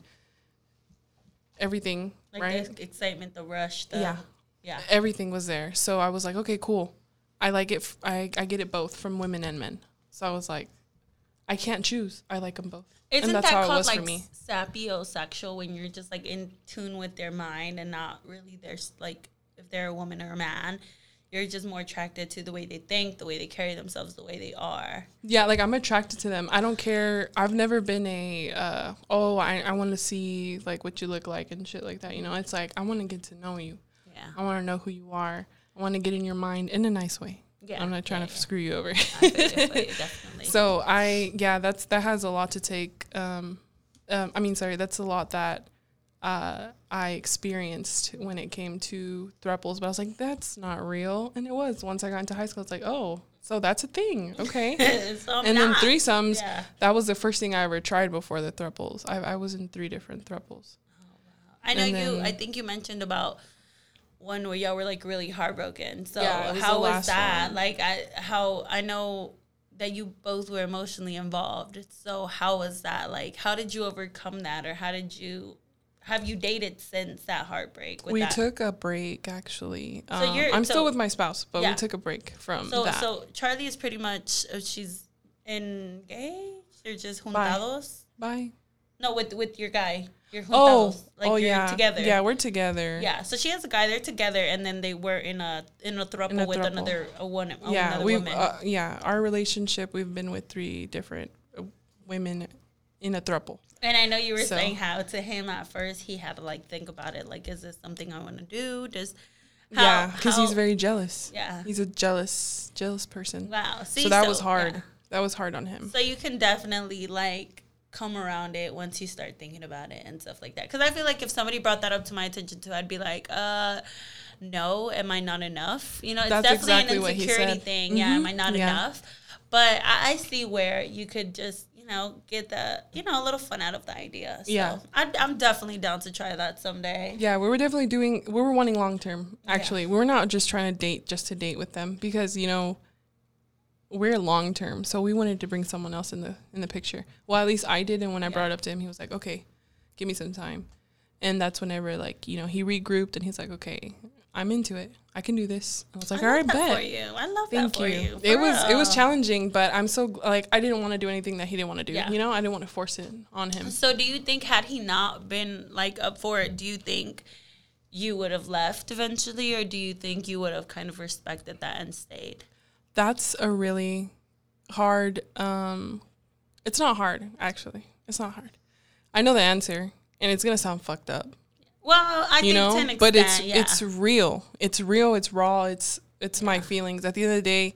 everything, like right? the excitement, the rush, the Yeah. yeah. Everything was there. So I was like, okay, cool. I like it. F- I I get it both from women and men. So I was like, I can't choose. I like them both. Isn't and that's that how it called was like for me. sapiosexual when you're just like in tune with their mind and not really there's like if they're a woman or a man, you're just more attracted to the way they think, the way they carry themselves, the way they are. Yeah, like I'm attracted to them. I don't care. I've never been a uh, oh, I I want to see like what you look like and shit like that. You know, it's like I want to get to know you. Yeah. I want to know who you are. I want to get in your mind in a nice way. Yeah, I'm not trying yeah, to yeah. screw you over. I you, I feel you, definitely. so I yeah, that's that has a lot to take. Um, um, I mean, sorry, that's a lot that uh, I experienced when it came to thruples. But I was like, that's not real, and it was. Once I got into high school, it's like, oh, so that's a thing. Okay. So and then threesomes. Yeah. That was the first thing I ever tried before the thruples. I, I was in three different thruples. I know And you. I think you mentioned about one where y'all were like really heartbroken. So Yeah, was how was that? one. Like I how I know that you both were emotionally involved. So how was that? Like how did you overcome that, or how did you? Have you dated since that heartbreak? With we that? took a break actually. So Um, you're- I'm so- still with my spouse, but Yeah. we took a break from So that. so Charlie is pretty much uh, she's engaged or just Bye. juntados. Bye. No, with with your guy, your juntados. Oh, like oh you're yeah, together. Yeah, we're together. Yeah, so she has a guy. They're together, and then they were in a in a throuple In a with throuple. another a one a yeah. another We woman. uh, yeah, our relationship. We've been with three different uh, women in a throuple. And I know you were so- saying how to him at first he had to like think about it. Like, is this something I want to do? Just how, yeah, because he's very jealous. Yeah. he's a jealous jealous person. wow. See, so that was hard. yeah. That was hard on him. So you can definitely like come around it once you start thinking about it and stuff like that. Because I feel like if somebody brought that up to my attention too, I'd be like, uh. No, am I not enough? You know, it's That's definitely exactly an insecurity thing. Yeah, am I Mhm. not Yeah. enough? But I, I see where you could just, you know, get the, you know, a little fun out of the idea. So Yeah. I, I'm definitely down to try that someday. Yeah, we were definitely doing. We were wanting long term. Actually, we were not just trying to date just to date with them because you know we're long term. So we wanted to bring someone else in the in the picture. Well, at least I did. And when I brought it up to him, he was like, "Okay, give me some time." And that's whenever like you know he regrouped and he's like, "Okay, I'm into it. I can do this." I was like, I "All right, bet." for you. I love Thank that for you. you. It For was it was challenging, but I'm so like I didn't want to do anything that he didn't want to do. Yeah. You know, I didn't want to force it on him. So do you think had he not been like up for it, do you think you would have left eventually or do you think you would have kind of respected that and stayed? That's a really hard um it's not hard actually. It's not hard. I know the answer and it's going to sound fucked up, Well, I you know, extent, but it's yeah. it's real. It's real, it's raw, it's it's my feelings. At the end of the day,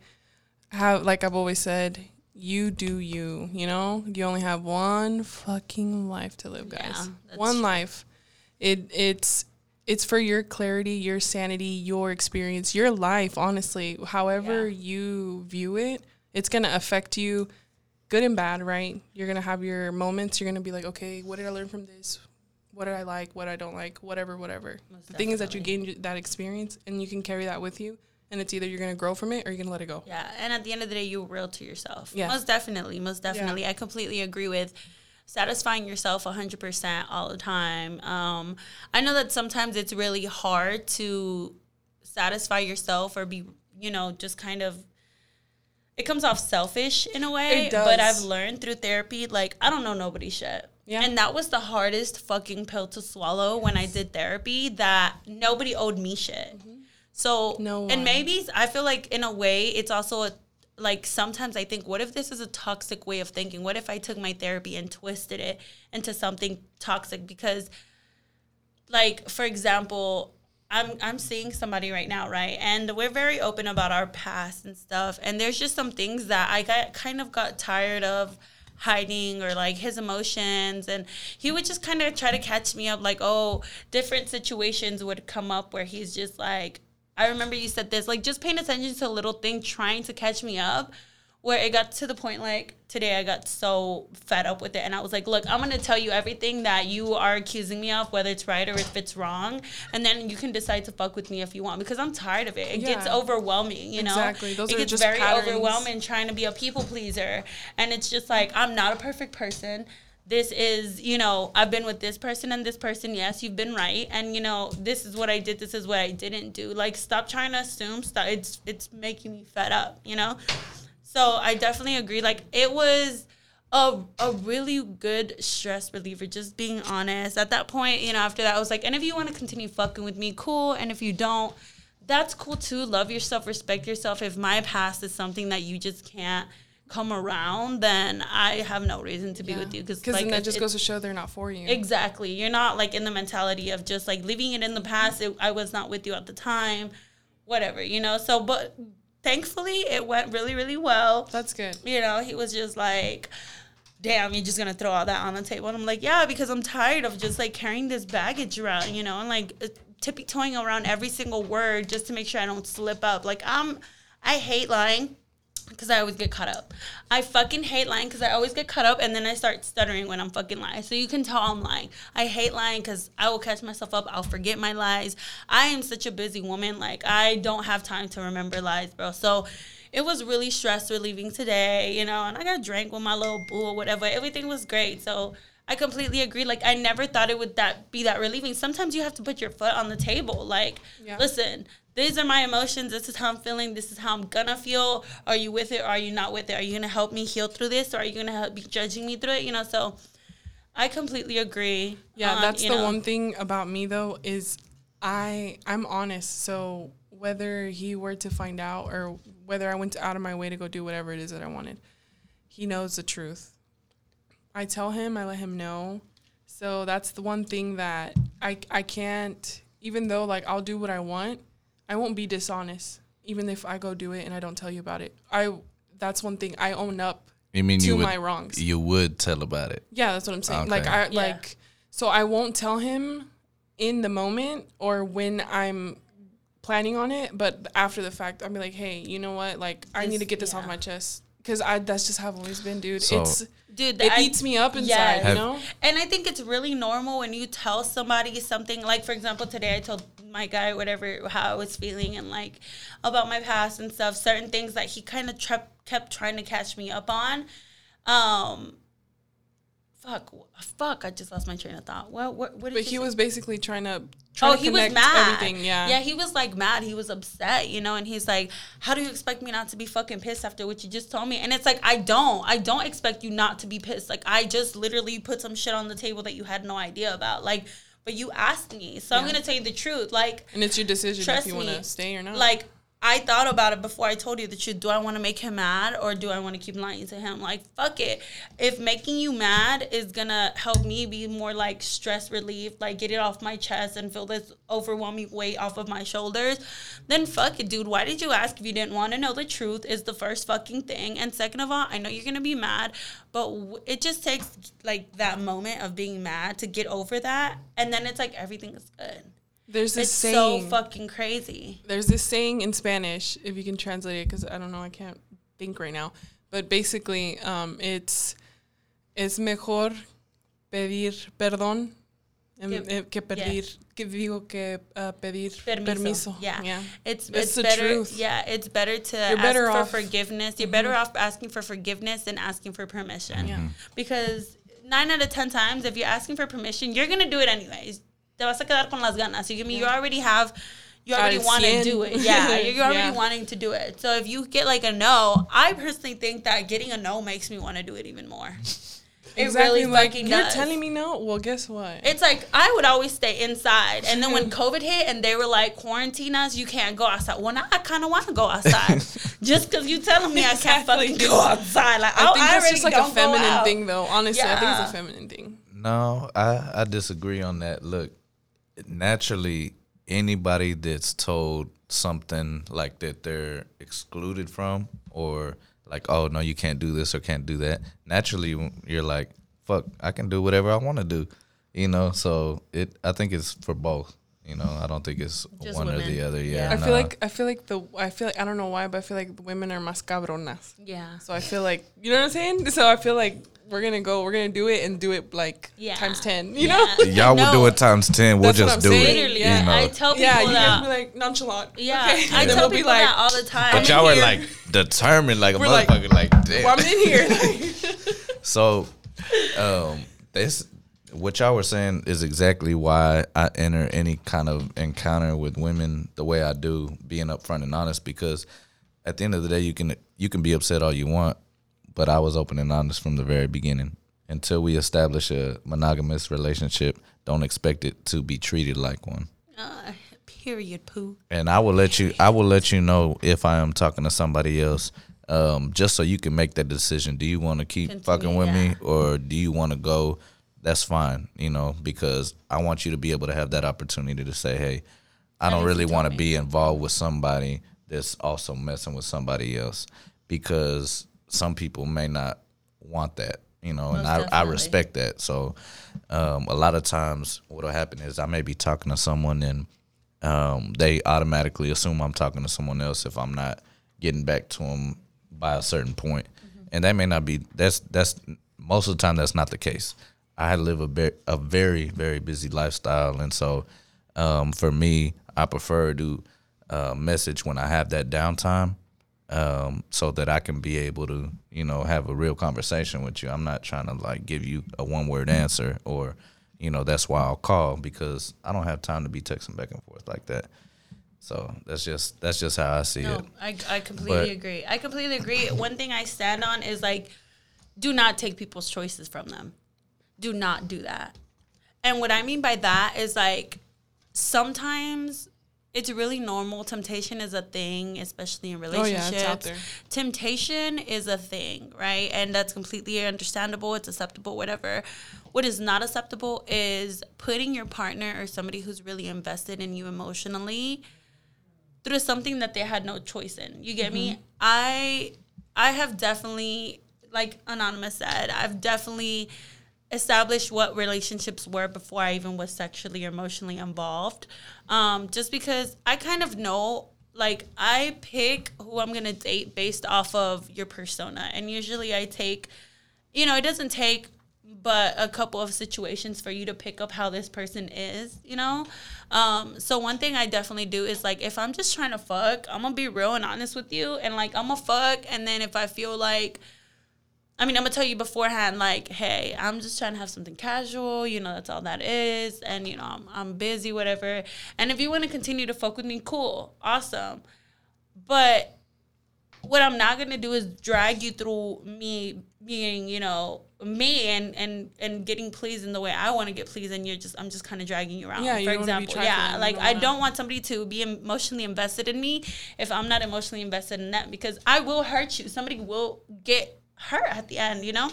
have like I've always said, you do you, you know? You only have one fucking life to live, guys. that's one true. life. It it's it's for your clarity, your sanity, your experience, your life, honestly. However Yeah. you view it, it's going to affect you good and bad, right? You're going to have your moments. You're going to be like, "Okay, what did I learn from this? What did I like? What I don't like? Whatever, whatever." Most the thing is that you gain that experience and you can carry that with you, and it's either you're going to grow from it or you're going to let it go. Yeah, and at the end of the day, you're real to yourself. Yeah. Most definitely, most definitely. I completely agree with satisfying yourself 100% all the time. Um, I know that sometimes it's really hard to satisfy yourself or be, you know, just kind of. It comes off selfish in a way, It but. I've learned through therapy, like I don't know nobody's shit. Yeah. And that was the hardest fucking pill to swallow when I did therapy that nobody owed me shit. Mm-hmm. So, No and maybe I feel like in a way it's also a, like sometimes I think, what if this is a toxic way of thinking? What if I took my therapy and twisted it into something toxic? Because, like, for example, I'm I'm seeing somebody right now, right? And we're very open about our past and stuff. And there's just some things that I got kind of got tired of hiding or like his emotions and he would just kind of try to catch me up like oh different situations would come up where he's just like I remember you said this like just paying attention to a little thing trying to catch me up where it got to the point like today I got so fed up with it and I was like, look, I'm gonna tell you everything that you are accusing me of, whether it's right or if it's wrong, and then you can decide to fuck with me if you want because I'm tired of it. It gets overwhelming, you know. Exactly. Those it are gets just very patterns. overwhelming trying to be a people pleaser, and it's just like I'm not a perfect person. This is, you know, I've been with this person and this person. Yes, you've been right, and you know, this is what I did. This is what I didn't do. Like, stop trying to assume. Stop. It's it's making me fed up, you know. So I definitely agree. Like it was a a really good stress reliever, just being honest. At that point, you know, after that I was like, and if you want to continue fucking with me, cool. And if you don't, that's cool too. Love yourself, respect yourself. If my past is something that you just can't come around, then I have no reason to be with you. Because Because like then that just it- goes to show they're not for you. Exactly. You're not like in the mentality of just like leaving it in the past. It, I was not with you at the time, whatever, you know? So, but thankfully it went really, really well. That's good. You know, he was just like, damn, you're just to throw all that on the table. And I'm like, yeah, because I'm tired of just like carrying this baggage around, you know, and like uh, tippy-toeing around every single word just to make sure I don't slip up. Like, I'm, I hate lying because I always get caught up. I fucking hate lying because I always get caught up and then I start stuttering when I'm fucking lying. So you can tell I'm lying. I hate lying because I will catch myself up. I'll forget my lies. I am such a busy woman. Like, I don't have time to remember lies, bro. So it was really stress relieving today, you know, and I got drank with my little boo or whatever. Everything was great. So I completely agree. Like, I never thought it would that be that relieving. Sometimes you have to put your foot on the table. Like, Yeah. listen, these are my emotions. This is how I'm feeling. This is how I'm gonna feel. Are you with it or are you not with it? Are you gonna help me heal through this or are you gonna help be judging me through it? You know, so I completely agree. Yeah, on, that's the know, one thing about me though is I I'm honest. So whether he were to find out or whether I went out of my way to go do whatever it is that I wanted, he knows the truth. I tell him, I let him know. So that's the one thing that I I can't even though like I'll do what I want, I won't be dishonest even if I go do it and I don't tell you about it. I that's one thing I own up You mean to you would my wrongs. you would tell about it? Yeah, that's what I'm saying. Like I Yeah. like so I won't tell him in the moment or when I'm planning on it, but after the fact, I'll be like, hey, you know what? Like I need to get this off my chest because I that's just how I've always been, dude. So- it's dude. it I- eats me up inside, Yes. you know. And I think it's really normal when you tell somebody something like for example today I told my guy whatever how I was feeling and like about my past and stuff certain things that he kind of tre- kept trying to catch me up on um fuck fuck I just lost my train of thought what what, what did But he say? was basically trying to trying Oh, to he was mad. everything. Yeah. yeah, he was like mad. He was upset, you know. And he's like, "How do you expect me not to be fucking pissed after what you just told me?" And it's like, I don't. I don't expect you not to be pissed. Like, I just literally put some shit on the table that you had no idea about. Like, but you asked me, so I'm gonna tell you the truth. Like, and it's your decision if you want to stay or not. Like I thought about it before I told you the truth. Do I want to make him mad or do I want to keep lying to him? Like fuck it. If making you mad is gonna help me be more like stress relieved, like get it off my chest and feel this overwhelming weight off of my shoulders, then fuck it, dude. Why did you ask if you didn't want to know the truth? Is the first fucking thing. And second of all, I know you're gonna be mad, but it just takes like that moment of being mad to get over that, and then it's like everything is good. There's this It's saying. so fucking crazy. there's this saying in Spanish, if you can translate it, because I don't know, I can't think right now. But basically, um, it's es mejor pedir perdón Que- que pedir, que digo que uh, pedir Permiso. permiso. Yeah. yeah. It's It's it's the better. truth. Yeah, it's better to You're ask better for off- forgiveness. You're better off asking for forgiveness than asking for permission. Yeah. Because nine out of ten times, if you're asking for permission, you're gonna do it anyways. Te vas a quedar con las ganas. You give me. You already have. You already want to do it. Yeah, you're already Yeah. wanting to do it. So if you get like a no, I personally think that getting a no makes me want to do it even more. It really like, fucking You're does. telling me no? Well, guess what? It's like I would always stay inside, and then when COVID hit and they were like quarantine us, you can't go outside. Well, now I kind of want to go outside, just because you telling me I can't fucking go outside. Like I think that's already just like a feminine thing, though. Honestly, I think it's a feminine thing. No, I, I disagree on that. Look, naturally, anybody that's told something like that they're excluded from, or like, oh no, you can't do this or can't do that. Naturally, you're like, fuck, I can do whatever I want to do. You know, so it. I think it's for both. You know, I don't think it's Just one or the other. Yeah, Yeah. I nah. feel like I feel like the I feel like I don't know why, but I feel like the women are más cabronas. Yeah. So I feel like you know what I'm saying. So I feel like we're gonna go, we're gonna do it and do it like Yeah. times ten. You Yeah. know? y'all will do it times ten. We'll That's just do saying. it. Literally, you yeah. know. I tell people Yeah, you that. guys be like nonchalant. yeah, okay. I tell we'll be people like, that all the time. but I'm y'all in were like determined, like a We're like, motherfucker. Like, damn. well, I'm in here. So, um, this what y'all were saying is exactly why I enter any kind of encounter with women the way I do, being upfront and honest. Because at the end of the day, you can you can be upset all you want, but I was open and honest from the very beginning. Until we establish a monogamous relationship, don't expect it to be treated like one. Uh, period. Poo. And I will let you I will let you know if I am talking to somebody else. Um, just so you can make that decision. Do you want to keep Continue, fucking with yeah. me or do you want to go? That's fine, you know, because I want you to be able to have that opportunity to say, "Hey, I don't really want to be involved with somebody that's also messing with somebody else," because some people may not want that, you know, and Most I, I definitely. respect that. So, um, a lot of times, what'll happen is I may be talking to someone and um, they automatically assume I'm talking to someone else if I'm not getting back to them by a certain point. and that may not be. That's that's most of the time that's not the case. I live a be- a very very busy lifestyle, and so um, for me, I prefer to uh, message when I have that downtime, um, so that I can be able to you know have a real conversation with you. I'm not trying to like give you a one word answer or you know that's why I'll call because I don't have time to be texting back and forth like that. So that's just that's just how I see No, it. I, I completely But- agree. I completely agree. One thing I stand on is like, do not take people's choices from them. Do not do that. And what I mean by that is like, sometimes it's really normal. Temptation is a thing, especially in relationships. Oh, yeah, relationships. it's out there. Temptation is a thing, right? And that's completely understandable. It's acceptable, whatever. What is not acceptable is putting your partner or somebody who's really invested in you emotionally through something that they had no choice in. You get me? Mm-hmm. I I have definitely like anonymous said, I've definitely established what relationships were before I even was sexually or emotionally involved. Um, just because I kind of know like I pick who I'm gonna date based off of your persona. And usually I take you know, it doesn't take but a couple of situations for you to pick up how this person is, you know? Um, so one thing I definitely do is like if I'm just trying to fuck, I'm gonna be real and honest with you and like I'm gonna fuck and then if I feel like I mean, I'm gonna tell you beforehand, like, hey, I'm just trying to have something casual. You know, that's all that is, and you know, I'm, I'm busy, whatever. And if you want to continue to fuck with me, cool, awesome. But what I'm not gonna do is drag you through me being, you know, me and and and getting pleased in the way I want to get pleased, and you're just I'm just kind of dragging you around. Yeah, you for don't wanna be example, yeah, like I don't want somebody to be emotionally invested in me if I'm not emotionally invested in that because I will hurt you. Somebody will get hurt at the end, you know.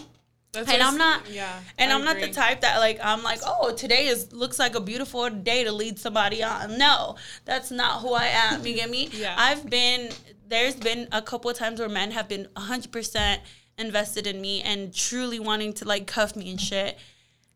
That's And I'm not, Yeah. and I I'm not the type that like I'm like, oh, today is looks like a beautiful day to lead somebody on. No, that's not who I am. You get me? Yeah. I've been there's been a couple of times where men have been 100 percent invested in me and truly wanting to like cuff me and shit,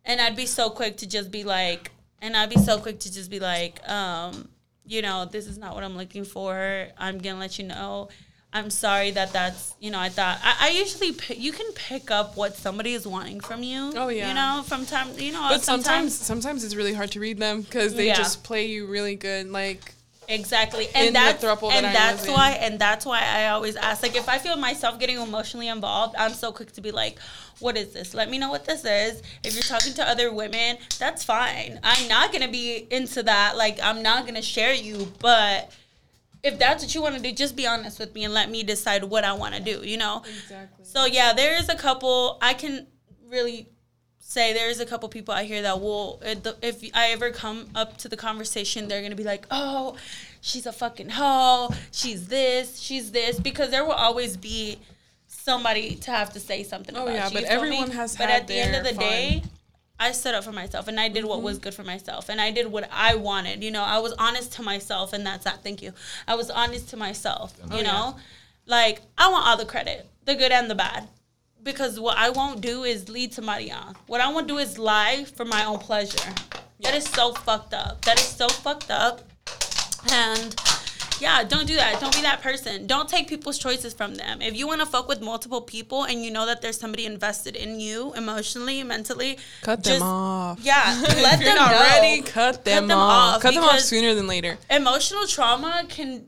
and I'd be so quick to just be like, and I'd be so quick to just be like, um, you know, this is not what I'm looking for. I'm gonna let you know. I'm sorry that that's you know I thought I, I usually you can pick up what somebody is wanting from you. Oh, yeah. you know from time you know But sometimes, sometimes sometimes it's really hard to read them because they Yeah. just play you really good. Like, Exactly, and that's that and that's why and that's why I always ask. Like, if I feel myself getting emotionally involved, I'm so quick to be like, "What is this? Let me know what this is." If you're talking to other women, that's fine. I'm not gonna be into that. Like, I'm not gonna share you, but if that's what you want to do, just be honest with me and let me decide what I want to do. You know. exactly. So yeah, there is a couple I can really say there's a couple people out here that will if I ever come up to the conversation they're gonna be like oh she's a fucking hoe she's this she's this because there will always be somebody to have to say something oh, about yeah, you, but everyone me? has but at the end of the fun. day I stood up for myself and I did what mm-hmm. was good for myself and I did what I wanted. You know, I was honest to myself and that's that. Thank you. I was honest to myself, oh, you know? Yeah. Like I want all the credit, the good and the bad because what I won't do is lead somebody on. What I won't do is lie for my own pleasure. That is so fucked up. That is so fucked up. And yeah, don't do that. Don't be that person. Don't take people's choices from them. If you want to fuck with multiple people and you know that there's somebody invested in you emotionally, mentally, cut just, them off. Yeah, let them not know. ready. Cut them, cut them off. off. Cut them off sooner than later. Emotional trauma can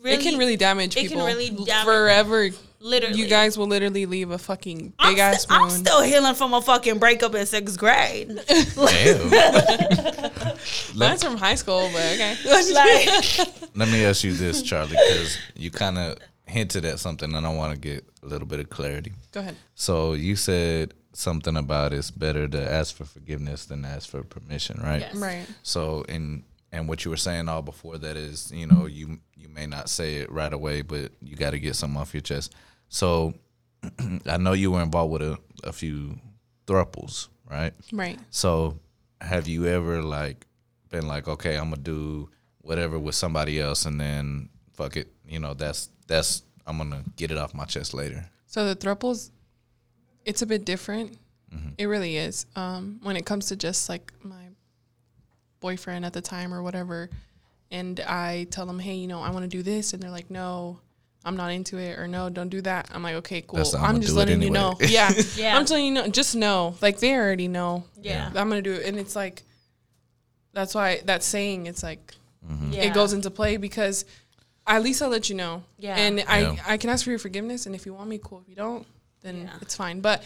really, it can really damage people. It can really damage forever. Literally, you guys will literally leave a fucking big I'm ass st- I'm still healing from a fucking breakup in sixth grade. Damn. That's from high school, but okay. like, Let me ask you this, Charlie, because you kind of hinted at something, and I want to get a little bit of clarity. Go ahead. So you said something about it's better to ask for forgiveness than ask for permission, right? Yes. Right. So in and what you were saying all before that is, you know, you you may not say it right away, but you got to get something off your chest. So I know you were involved with a, a few thruples, right? Right. So have you ever like been like, okay, I'm gonna do whatever with somebody else, and then fuck it, you know, that's that's I'm gonna get it off my chest later. So the thruples, it's a bit different. Mm-hmm. It really is. Um, when it comes to just like my boyfriend at the time or whatever, and I tell them, hey, you know, I want to do this, and they're like, no, I'm not into it, or no, don't do that. I'm like, okay, cool. I'm, I'm just letting anyway. you know. Yeah, yeah. I'm telling you, know, just know. Like they already know. Yeah, I'm gonna do it, and it's like, that's why that saying, it's like, mm-hmm. yeah. it goes into play because at least I'll let you know. Yeah, and I yeah. I can ask for your forgiveness, and if you want me, cool. If you don't, then yeah. it's fine. But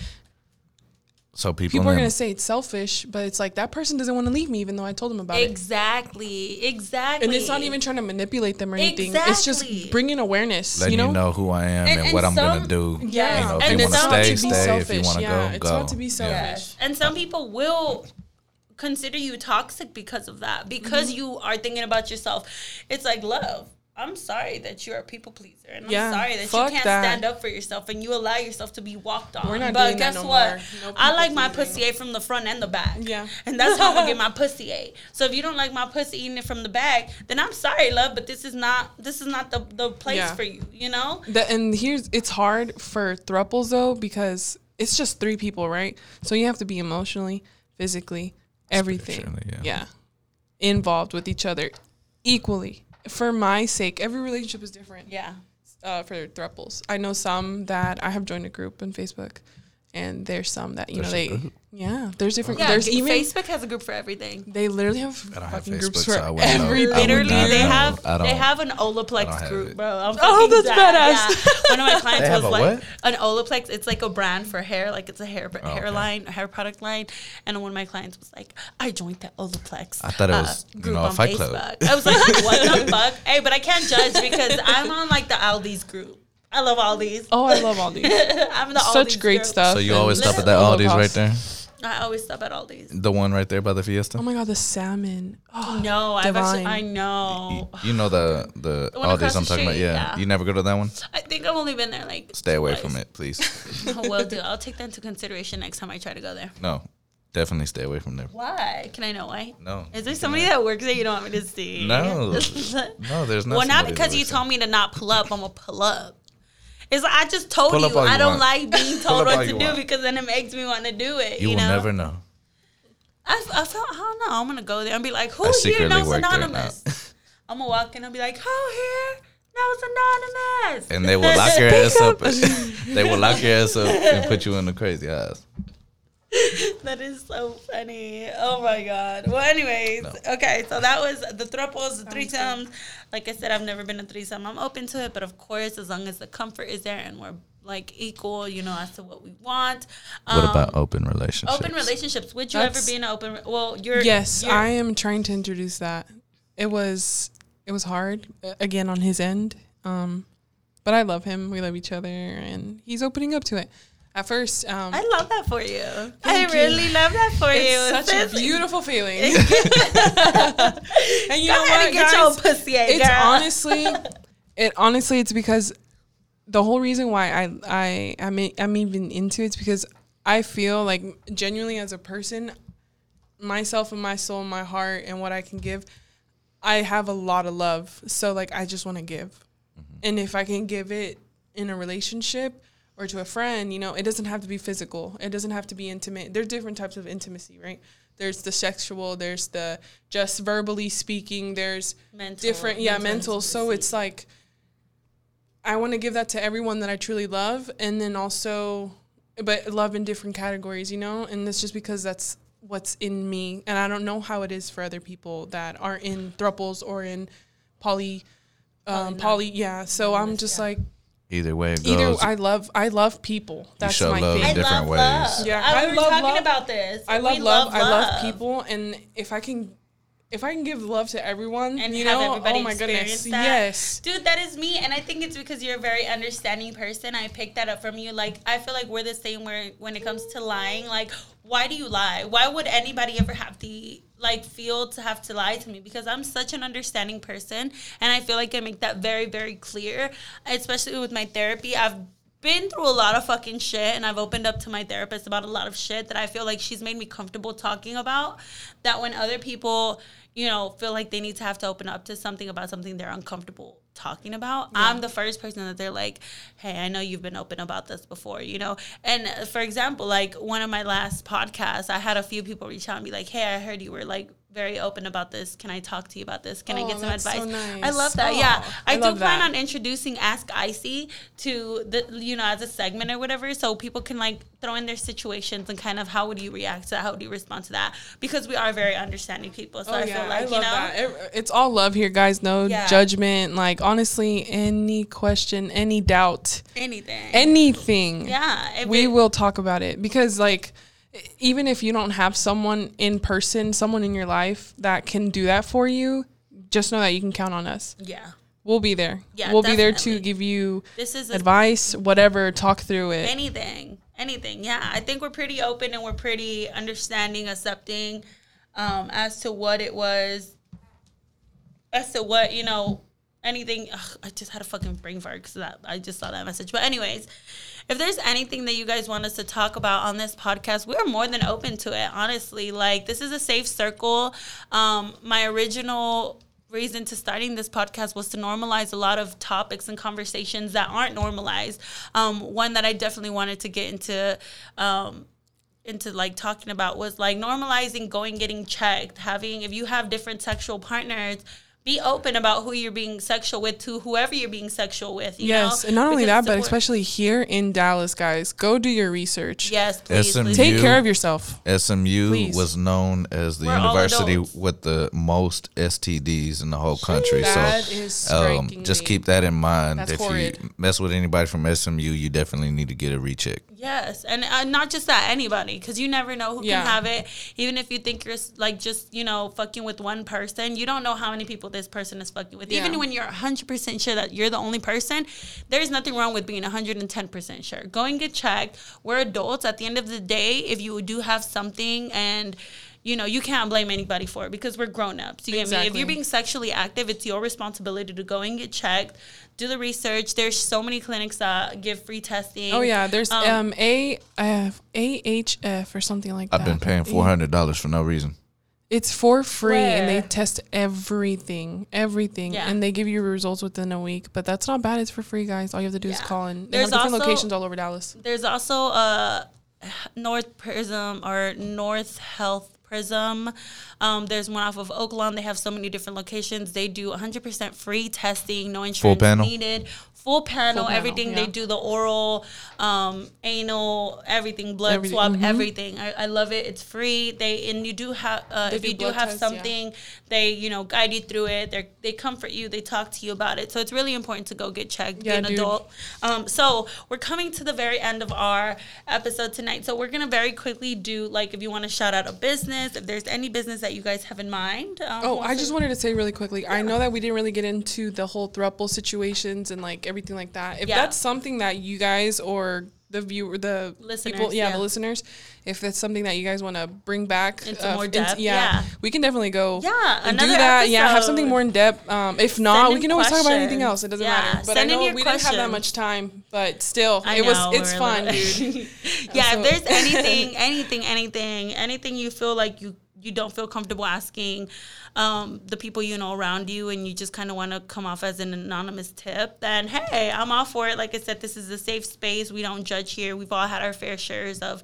so people, people are gonna say it's selfish, but it's like that person doesn't want to leave me, even though I told them about exactly. it. Exactly, exactly. And it's not even trying to manipulate them or anything. Exactly. It's just bringing awareness. Letting you know, you know who I am and, and, and what some, I'm gonna do. Yeah, you know, if and you want to stay, stay. Selfish. If you want to yeah, go, it's go. not to be selfish. Yeah. And some people will consider you toxic because of that, because mm-hmm. you are thinking about yourself. It's like love I'm sorry that you're a people pleaser, and I'm sorry that you can't that. stand up for yourself and you allow yourself to be walked on. We're not but doing guess that no what? No I like my pussy ate from the front and the back. Yeah, and that's how I'm get my pussy ate. So if you don't like my pussy eating it from the back, then I'm sorry, love, but this is not this is not the the place yeah. for you. You know. The, and here's it's hard for thruples though because it's just three people, right? So you have to be emotionally, physically, everything. Yeah. yeah, involved with each other equally for my sake, every relationship is different. Yeah. Uh, for thruples, I know some that I have joined a group on Facebook, and there's some that you there's know they yeah there's different yeah, there's even Facebook has a group for everything. They literally have fucking have groups for so everything. Literally, they have they have an Olaplex group, bro. I'm oh, that's badass. Yeah. One of my clients was like what? an Olaplex. It's like a brand for hair, like it's a hair oh, hairline, okay. hair product line. And one of my clients was like, I joined the Olaplex. I thought it was uh, group you know, on Facebook. Club. I was like, what the fuck? Hey, but I can't judge because I'm on like the Aldi's group. I love Aldi's. Oh, I love Aldi's. I'm the Such Aldi's great girl. stuff. So you always stop at that Aldi's right there. I always stop at Aldi's. The one right there by the Fiesta. Oh my god, the salmon. Oh, no, I've actually, I know. You, you know the the, the Aldi's I'm talking about. Yeah. yeah. you never go to that one. I think I've only been there like. Stay away from it, please. oh, will do. I'll take that into consideration next time I try to go there. No, definitely stay away from there. Why? Can I know why? No. Is there somebody that works there you don't want me to see? No. no, there's not. Well, not because you told me to not pull up. I'm gonna pull up. It's like I just told Pull you I don't want. like being told what to do want. because then it makes me want to do it. You, you will know? never know. I, I felt I don't know. I'm gonna go there and be like, "Who's here knows anonymous?" I'm gonna walk in and be like, "Who here knows anonymous?" And they will lock your ass up. they will lock your ass up and put you in the crazy house. that is so funny. Oh my god. Well, anyways, no. okay. So that was the thruples, the threesomes. Like I said, I've never been a threesome. I'm open to it, but of course, as long as the comfort is there and we're like equal, you know, as to what we want. Um, what about open relationships? Open relationships. Would you That's, ever be in an open? Well, you're. Yes, you're, I am trying to introduce that. It was it was hard again on his end, um, but I love him. We love each other, and he's opening up to it. At first, um, I love that for you. I Thank you. really love that for you. it's such a beautiful feeling. and you Go know ahead what, and get your guys? pussy, out, it's girl. honestly it honestly it's because the whole reason why I I I'm, i I'm even into it's because I feel like genuinely as a person myself and my soul and my heart and what I can give I have a lot of love so like I just want to give and if I can give it in a relationship or to a friend you know it doesn't have to be physical. It doesn't have to be intimate. There's different types of intimacy right? There's the sexual there's the just verbally speaking there's Mental- different yeah mental mental. So it's like i want to give that to everyone that i truly love and then also but love in different categories you know? And that's just because that's what's in me. And i don't know how it is for other people that are in thruples or in poly um, Polynom- poly yeah. So i'm just yeah. like Either way it either goes, i love i love people that's show my love thing I in different love ways. love. Yeah, I, I we were love talking love. about this. I love We love. I love love. people, and if I can, if I can give love to everyone, and you have know, oh everybody oh my goodness, that. yes, Dude, that is me, and I think it's because you're a very understanding person. I picked that up from you. Like, I feel like we're the same where when it comes to lying. Like, why do you lie? Why would anybody ever have to like feel to have to lie to me? Because I'm such an understanding person, and I feel like I make that very, very clear. Especially with my therapy, I've been through a lot of fucking shit and I've opened up to my therapist about a lot of shit that I feel like she's made me comfortable talking about that when other people, you know, feel like they need to have to open up to something about something they're uncomfortable talking about, I'm the first person that they're like, "Hey, I know you've been open about this before," you know? And uh, for example, like one of my last podcasts, I had a few people reach out and be like, "Hey, I heard you were like very open about this. Can I talk to you about this? Can I Oh, get some that's so advice?" I love that. Oh, yeah. I, I do plan that. on introducing Ask Icy to the you know as a segment or whatever, so people can like throw in their situations and kind of how would you react to that? How would you respond to that? Because we are very understanding people, so oh I yeah, feel like I you know. that. It- it's all love here, guys. No Yeah. judgment. Like honestly, any question, any doubt, Anything. anything, yeah. we it- will talk about it because like even if you don't have someone in person someone in your life that can do that for you just know that you can count on us. Yeah. we'll be there. Yeah, we'll be there to give you This is advice whatever talk through it. Anything anything. Yeah i think we're pretty open and we're pretty understanding accepting um, as to what it was as to what you know anything. Ugh, i just had a fucking brain fart because i just saw that message. But anyways if there's anything that you guys want us to talk about on this podcast we're more than open to it honestly like this is a safe circle um, my original reason to starting this podcast was to normalize a lot of topics and conversations that aren't normalized. Um, one that I definitely wanted to get into. Um, into like talking about was like normalizing going getting checked having if you have different sexual partners be open about who you're being sexual with to whoever you're being sexual with you yes know? and not only Because that but especially here in dallas guys go do your research yes please, SMU please. take care of yourself SMU Please. was known as the We're university with the most STDs in the whole country. That so is um, just keep that in mind. That's if horrid. you mess with anybody from SMU, you definitely need to get a recheck. Yes, and uh, not just that, anybody, because you never know who Yeah. can have it. Even if you think you're like just you know fucking with one person, you don't know how many people this person is fucking with. Even when you're 100 percent sure that you're the only person, there's nothing wrong with being 110 percent sure. Go and get checked. We're adults. At the end of the day, if you do have something and you know, you can't blame anybody for it because we're grown ups. You get me? If you're being sexually active, it's your responsibility to go and get checked, do the research. There's so many clinics that give free testing. oh yeah there's Um, um, a uh, AHF or something like that I've been paying four hundred dollars for no reason. It's for free and they test everything, everything, Yeah. and they give you results within a week. But that's not bad. It's for free, guys. All you have to do is call in. They There's have different also- locations all over Dallas. There's also a North Prism or North Health Prism. Um, there's one off of Oaklawn. They have so many different locations. They do 100% free testing, no insurance needed. Full panel, Full panel, everything. They do the oral, um, anal, everything, blood Everything, swab, mhm. everything. I, I love it. It's free. They and you do have uh, if do you do have tests, yeah. something, they you know guide you through it. They they comfort you. They talk to you about it. So it's really important to go get checked. Yeah, be an dude. adult. Um, so we're coming to the very end of our episode tonight. So we're gonna very quickly do like if you want to shout out a business, if there's any business that you guys have in mind. Um, Oh, I just wanted to say really quickly. I know that we didn't really get into the whole throuple situations and like everything like that. If Yeah. that's something that you guys or the viewer, the Listeners, people, yeah, yeah. the listeners, if it's something that you guys want to bring back Into more depth, yeah, yeah. we can definitely go. Yeah, and do that. Yeah, have something more in depth. Um, if not, Send we can always talk about anything else. It doesn't Yeah, matter. But send I know we didn't have that much time, but still, I it was it's fun, dude. yeah, So- if there's anything, anything, anything, anything you feel like you you don't feel comfortable asking um, the people you know around you, and you just kind of want to come off as an anonymous tip, then hey, I'm all for it. Like I said, this is a safe space. We don't judge here. We've all had our fair shares of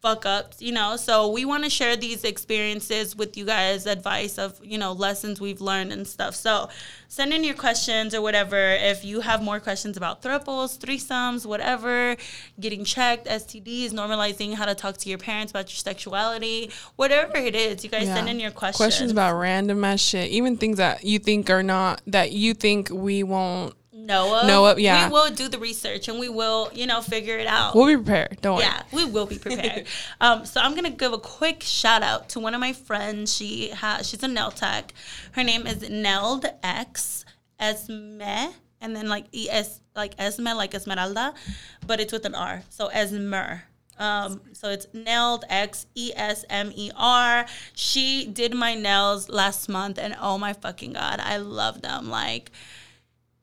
fuck ups, you know. So we want to share these experiences with you guys, advice of, you know, lessons we've learned and stuff. So send in your questions or whatever. If you have more questions about thruples, threesomes, whatever, getting checked, STDs, normalizing how to talk to your parents about your sexuality, whatever it is, you guys Yeah. send in your questions. Questions about random ass shit, even things that you think are not that you think we won't. Noah. Noah, yeah. We will do the research and we will, you know, figure it out. We'll be prepared. Don't worry. Yeah, we will be prepared. um, so I'm gonna give a quick shout out to one of my friends. She has she's a nail tech. Her name is Neld X Esme, and then like E S like Esme like Esmeralda, but it's with an R. So Esmer. Um, so it's nailed X E S M E R. She did my nails last month, and oh my fucking god, I love them. Like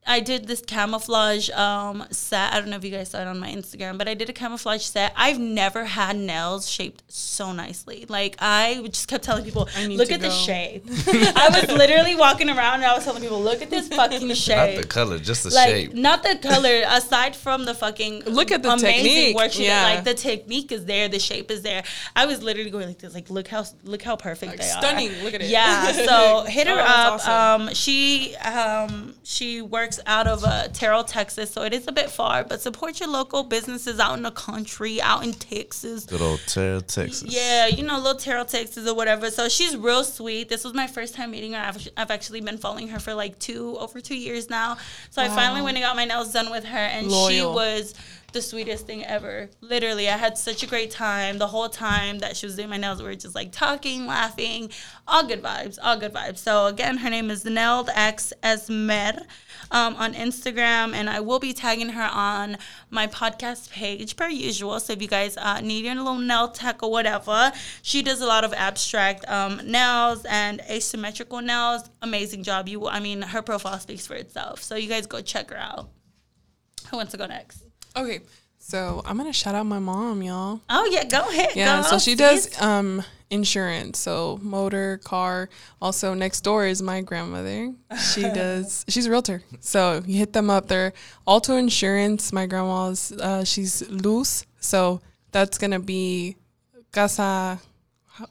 I did this camouflage um, set. I don't know if you guys saw it on my Instagram, but I did a camouflage set. I've never had nails shaped so nicely. Like I just kept telling people, look at the shape. I was literally walking around and I was telling people, look at this fucking shape." Not the color, just the like shape. not the color. Aside from the fucking Look at the amazing technique, work she did, yeah. Like the technique is there, the shape is there. I was literally going like this, like look how look how perfect Like, they are. stunning. Look at it. Yeah. So hit her Oh, up. awesome. Um, she um she works out of uh, Terrell, Texas, so it is a bit far, but support your local businesses out in the country, out in Texas. Good old Terra, Texas. Yeah, you know, little Terrell, Texas or whatever. So she's real sweet. This was my first time meeting her. I've, I've actually been following her for like two, over two years now. So I finally went and got my nails done with her, and she was the sweetest thing ever. Literally, I had such a great time. The whole time that she was doing my nails, we were just like talking, laughing, all good vibes, all good vibes. So again, her name is Neld X Esmer um, on Instagram, and I will be tagging her on my podcast page per usual. So if you guys uh, need your little nail tech or whatever, she does a lot of abstract um, nails and asymmetrical nails. Amazing job. You, I mean, her profile speaks for itself. So you guys go check her out. Who wants to go next? Okay. So I'm gonna shout out my mom, y'all. Oh yeah, go ahead. Yeah, go, so she does um insurance, so motor, car. Also next door is my grandmother. She does she's a realtor. So you hit them up They're Alto Insurance, my grandma's uh she's Luz. So that's gonna be Casa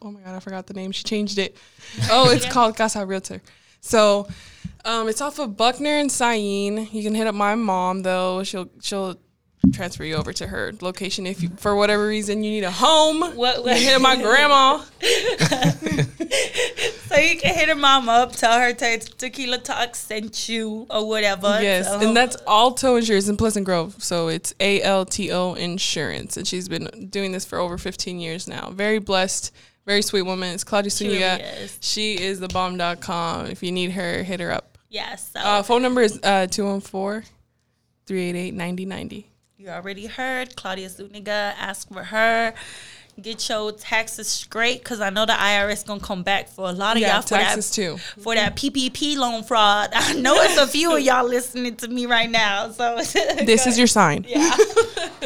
oh my god, I forgot the name. She changed it. Oh, it's called Casa Realtor. So um it's off of Buckner and Scyene. You can hit up my mom though. She'll she'll transfer you over to her location if you, for whatever reason you need a home. What- you hit my grandma. So you can hit her mom up, tell her te- Tequila Talk sent you or whatever. Yes, So- and that's Alto Insurance in Pleasant Grove. So it's A L T O Insurance, and she's been doing this for over 15 years now. Very blessed, very sweet woman. It's Claudia She really is. She is the bomb.com. If you need her, hit her up. yes. So Uh, phone number is uh, 214 388 9090. You already heard Claudia Zuniga. Ask for her. Get your taxes straight because I know the IRS gonna come back for a lot of Yeah, y'all for that taxes too. for that PPP loan fraud. I know it's a few of y'all listening to me right now. So This is your sign. yeah.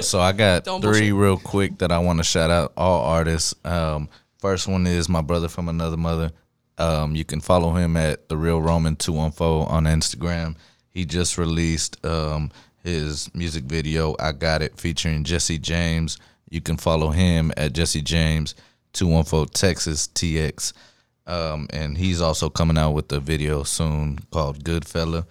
So I got Don't three bullshit. real quick that I want to shout out all artists. Um, first one is my brother from another mother. Um, you can follow him at the real Roman two one four on Instagram. He just released um, his music video I Got It featuring Jesse James. You can follow him at Jesse James 214 Texas TX. Um, and he's also coming out with a video soon called Good Fella.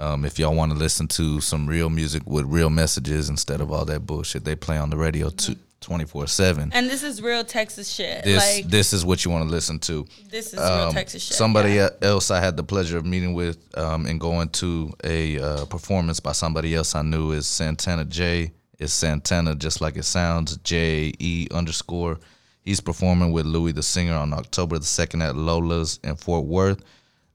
Um, if y'all want to listen to some real music with real messages instead of all that bullshit they play on the radio too, 24 7. And this is real Texas shit. This, like, this is what you want to listen to. This is um, real Texas shit. Somebody yeah. else I had the pleasure of meeting with um, and going to a uh, performance by somebody else I knew is Santana J. It's Santana, just like it sounds, J E underscore. He's performing with Louis the Singer on October the 2nd at Lola's in Fort Worth.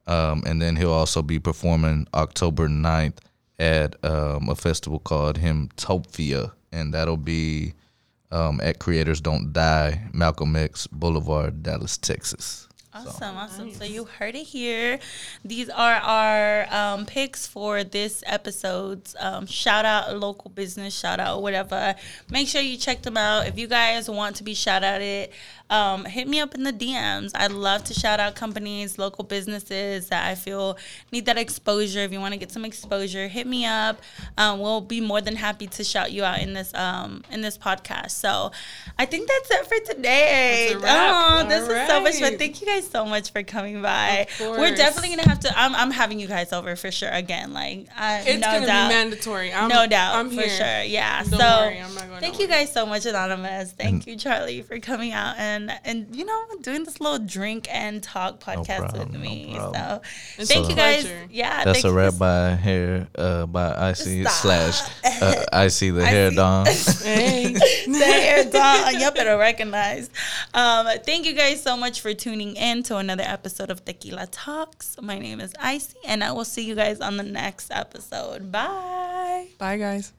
Um, and then he'll also be performing October 9th at um, a festival called Himtopia. And that'll be um, at Creators Don't Die, Malcolm X Boulevard, Dallas, Texas. Awesome, awesome. So you heard it here. These are our um, picks for this episode's um, shout out local business, shout out whatever. Make sure you check them out. If you guys want to be shout outed, um, hit me up in the DMs. I'd love to shout out companies, local businesses that I feel need that exposure. If you want to get some exposure, hit me up. Um, we'll be more than happy to shout you out in this um, in this podcast. So I think that's it for today. That's a wrap. Oh, this All was so much fun. Thank you guys so much for coming by. Of We're definitely gonna have to. I'm, I'm having you guys over for sure again. Like, I, It's no gonna doubt. be mandatory. I'm, no doubt, I'm for here. sure. Yeah. Don't so, worry, I'm not going thank you guys so much, Anonymous. Thank you, Charlie, for coming out and and you know doing this little drink and talk podcast problem, with me. problem. so, It's thank a you guys. pleasure. Yeah. That's a you wrap by hair uh, by Icy Stop. slash uh, Icy the I hair see. don. Hey. the hair done. Y'all better recognize. Um, thank you guys so much for tuning in to another episode of Tequila Talks. My name is Icy, and I will see you guys on the next episode. Bye. Bye, guys.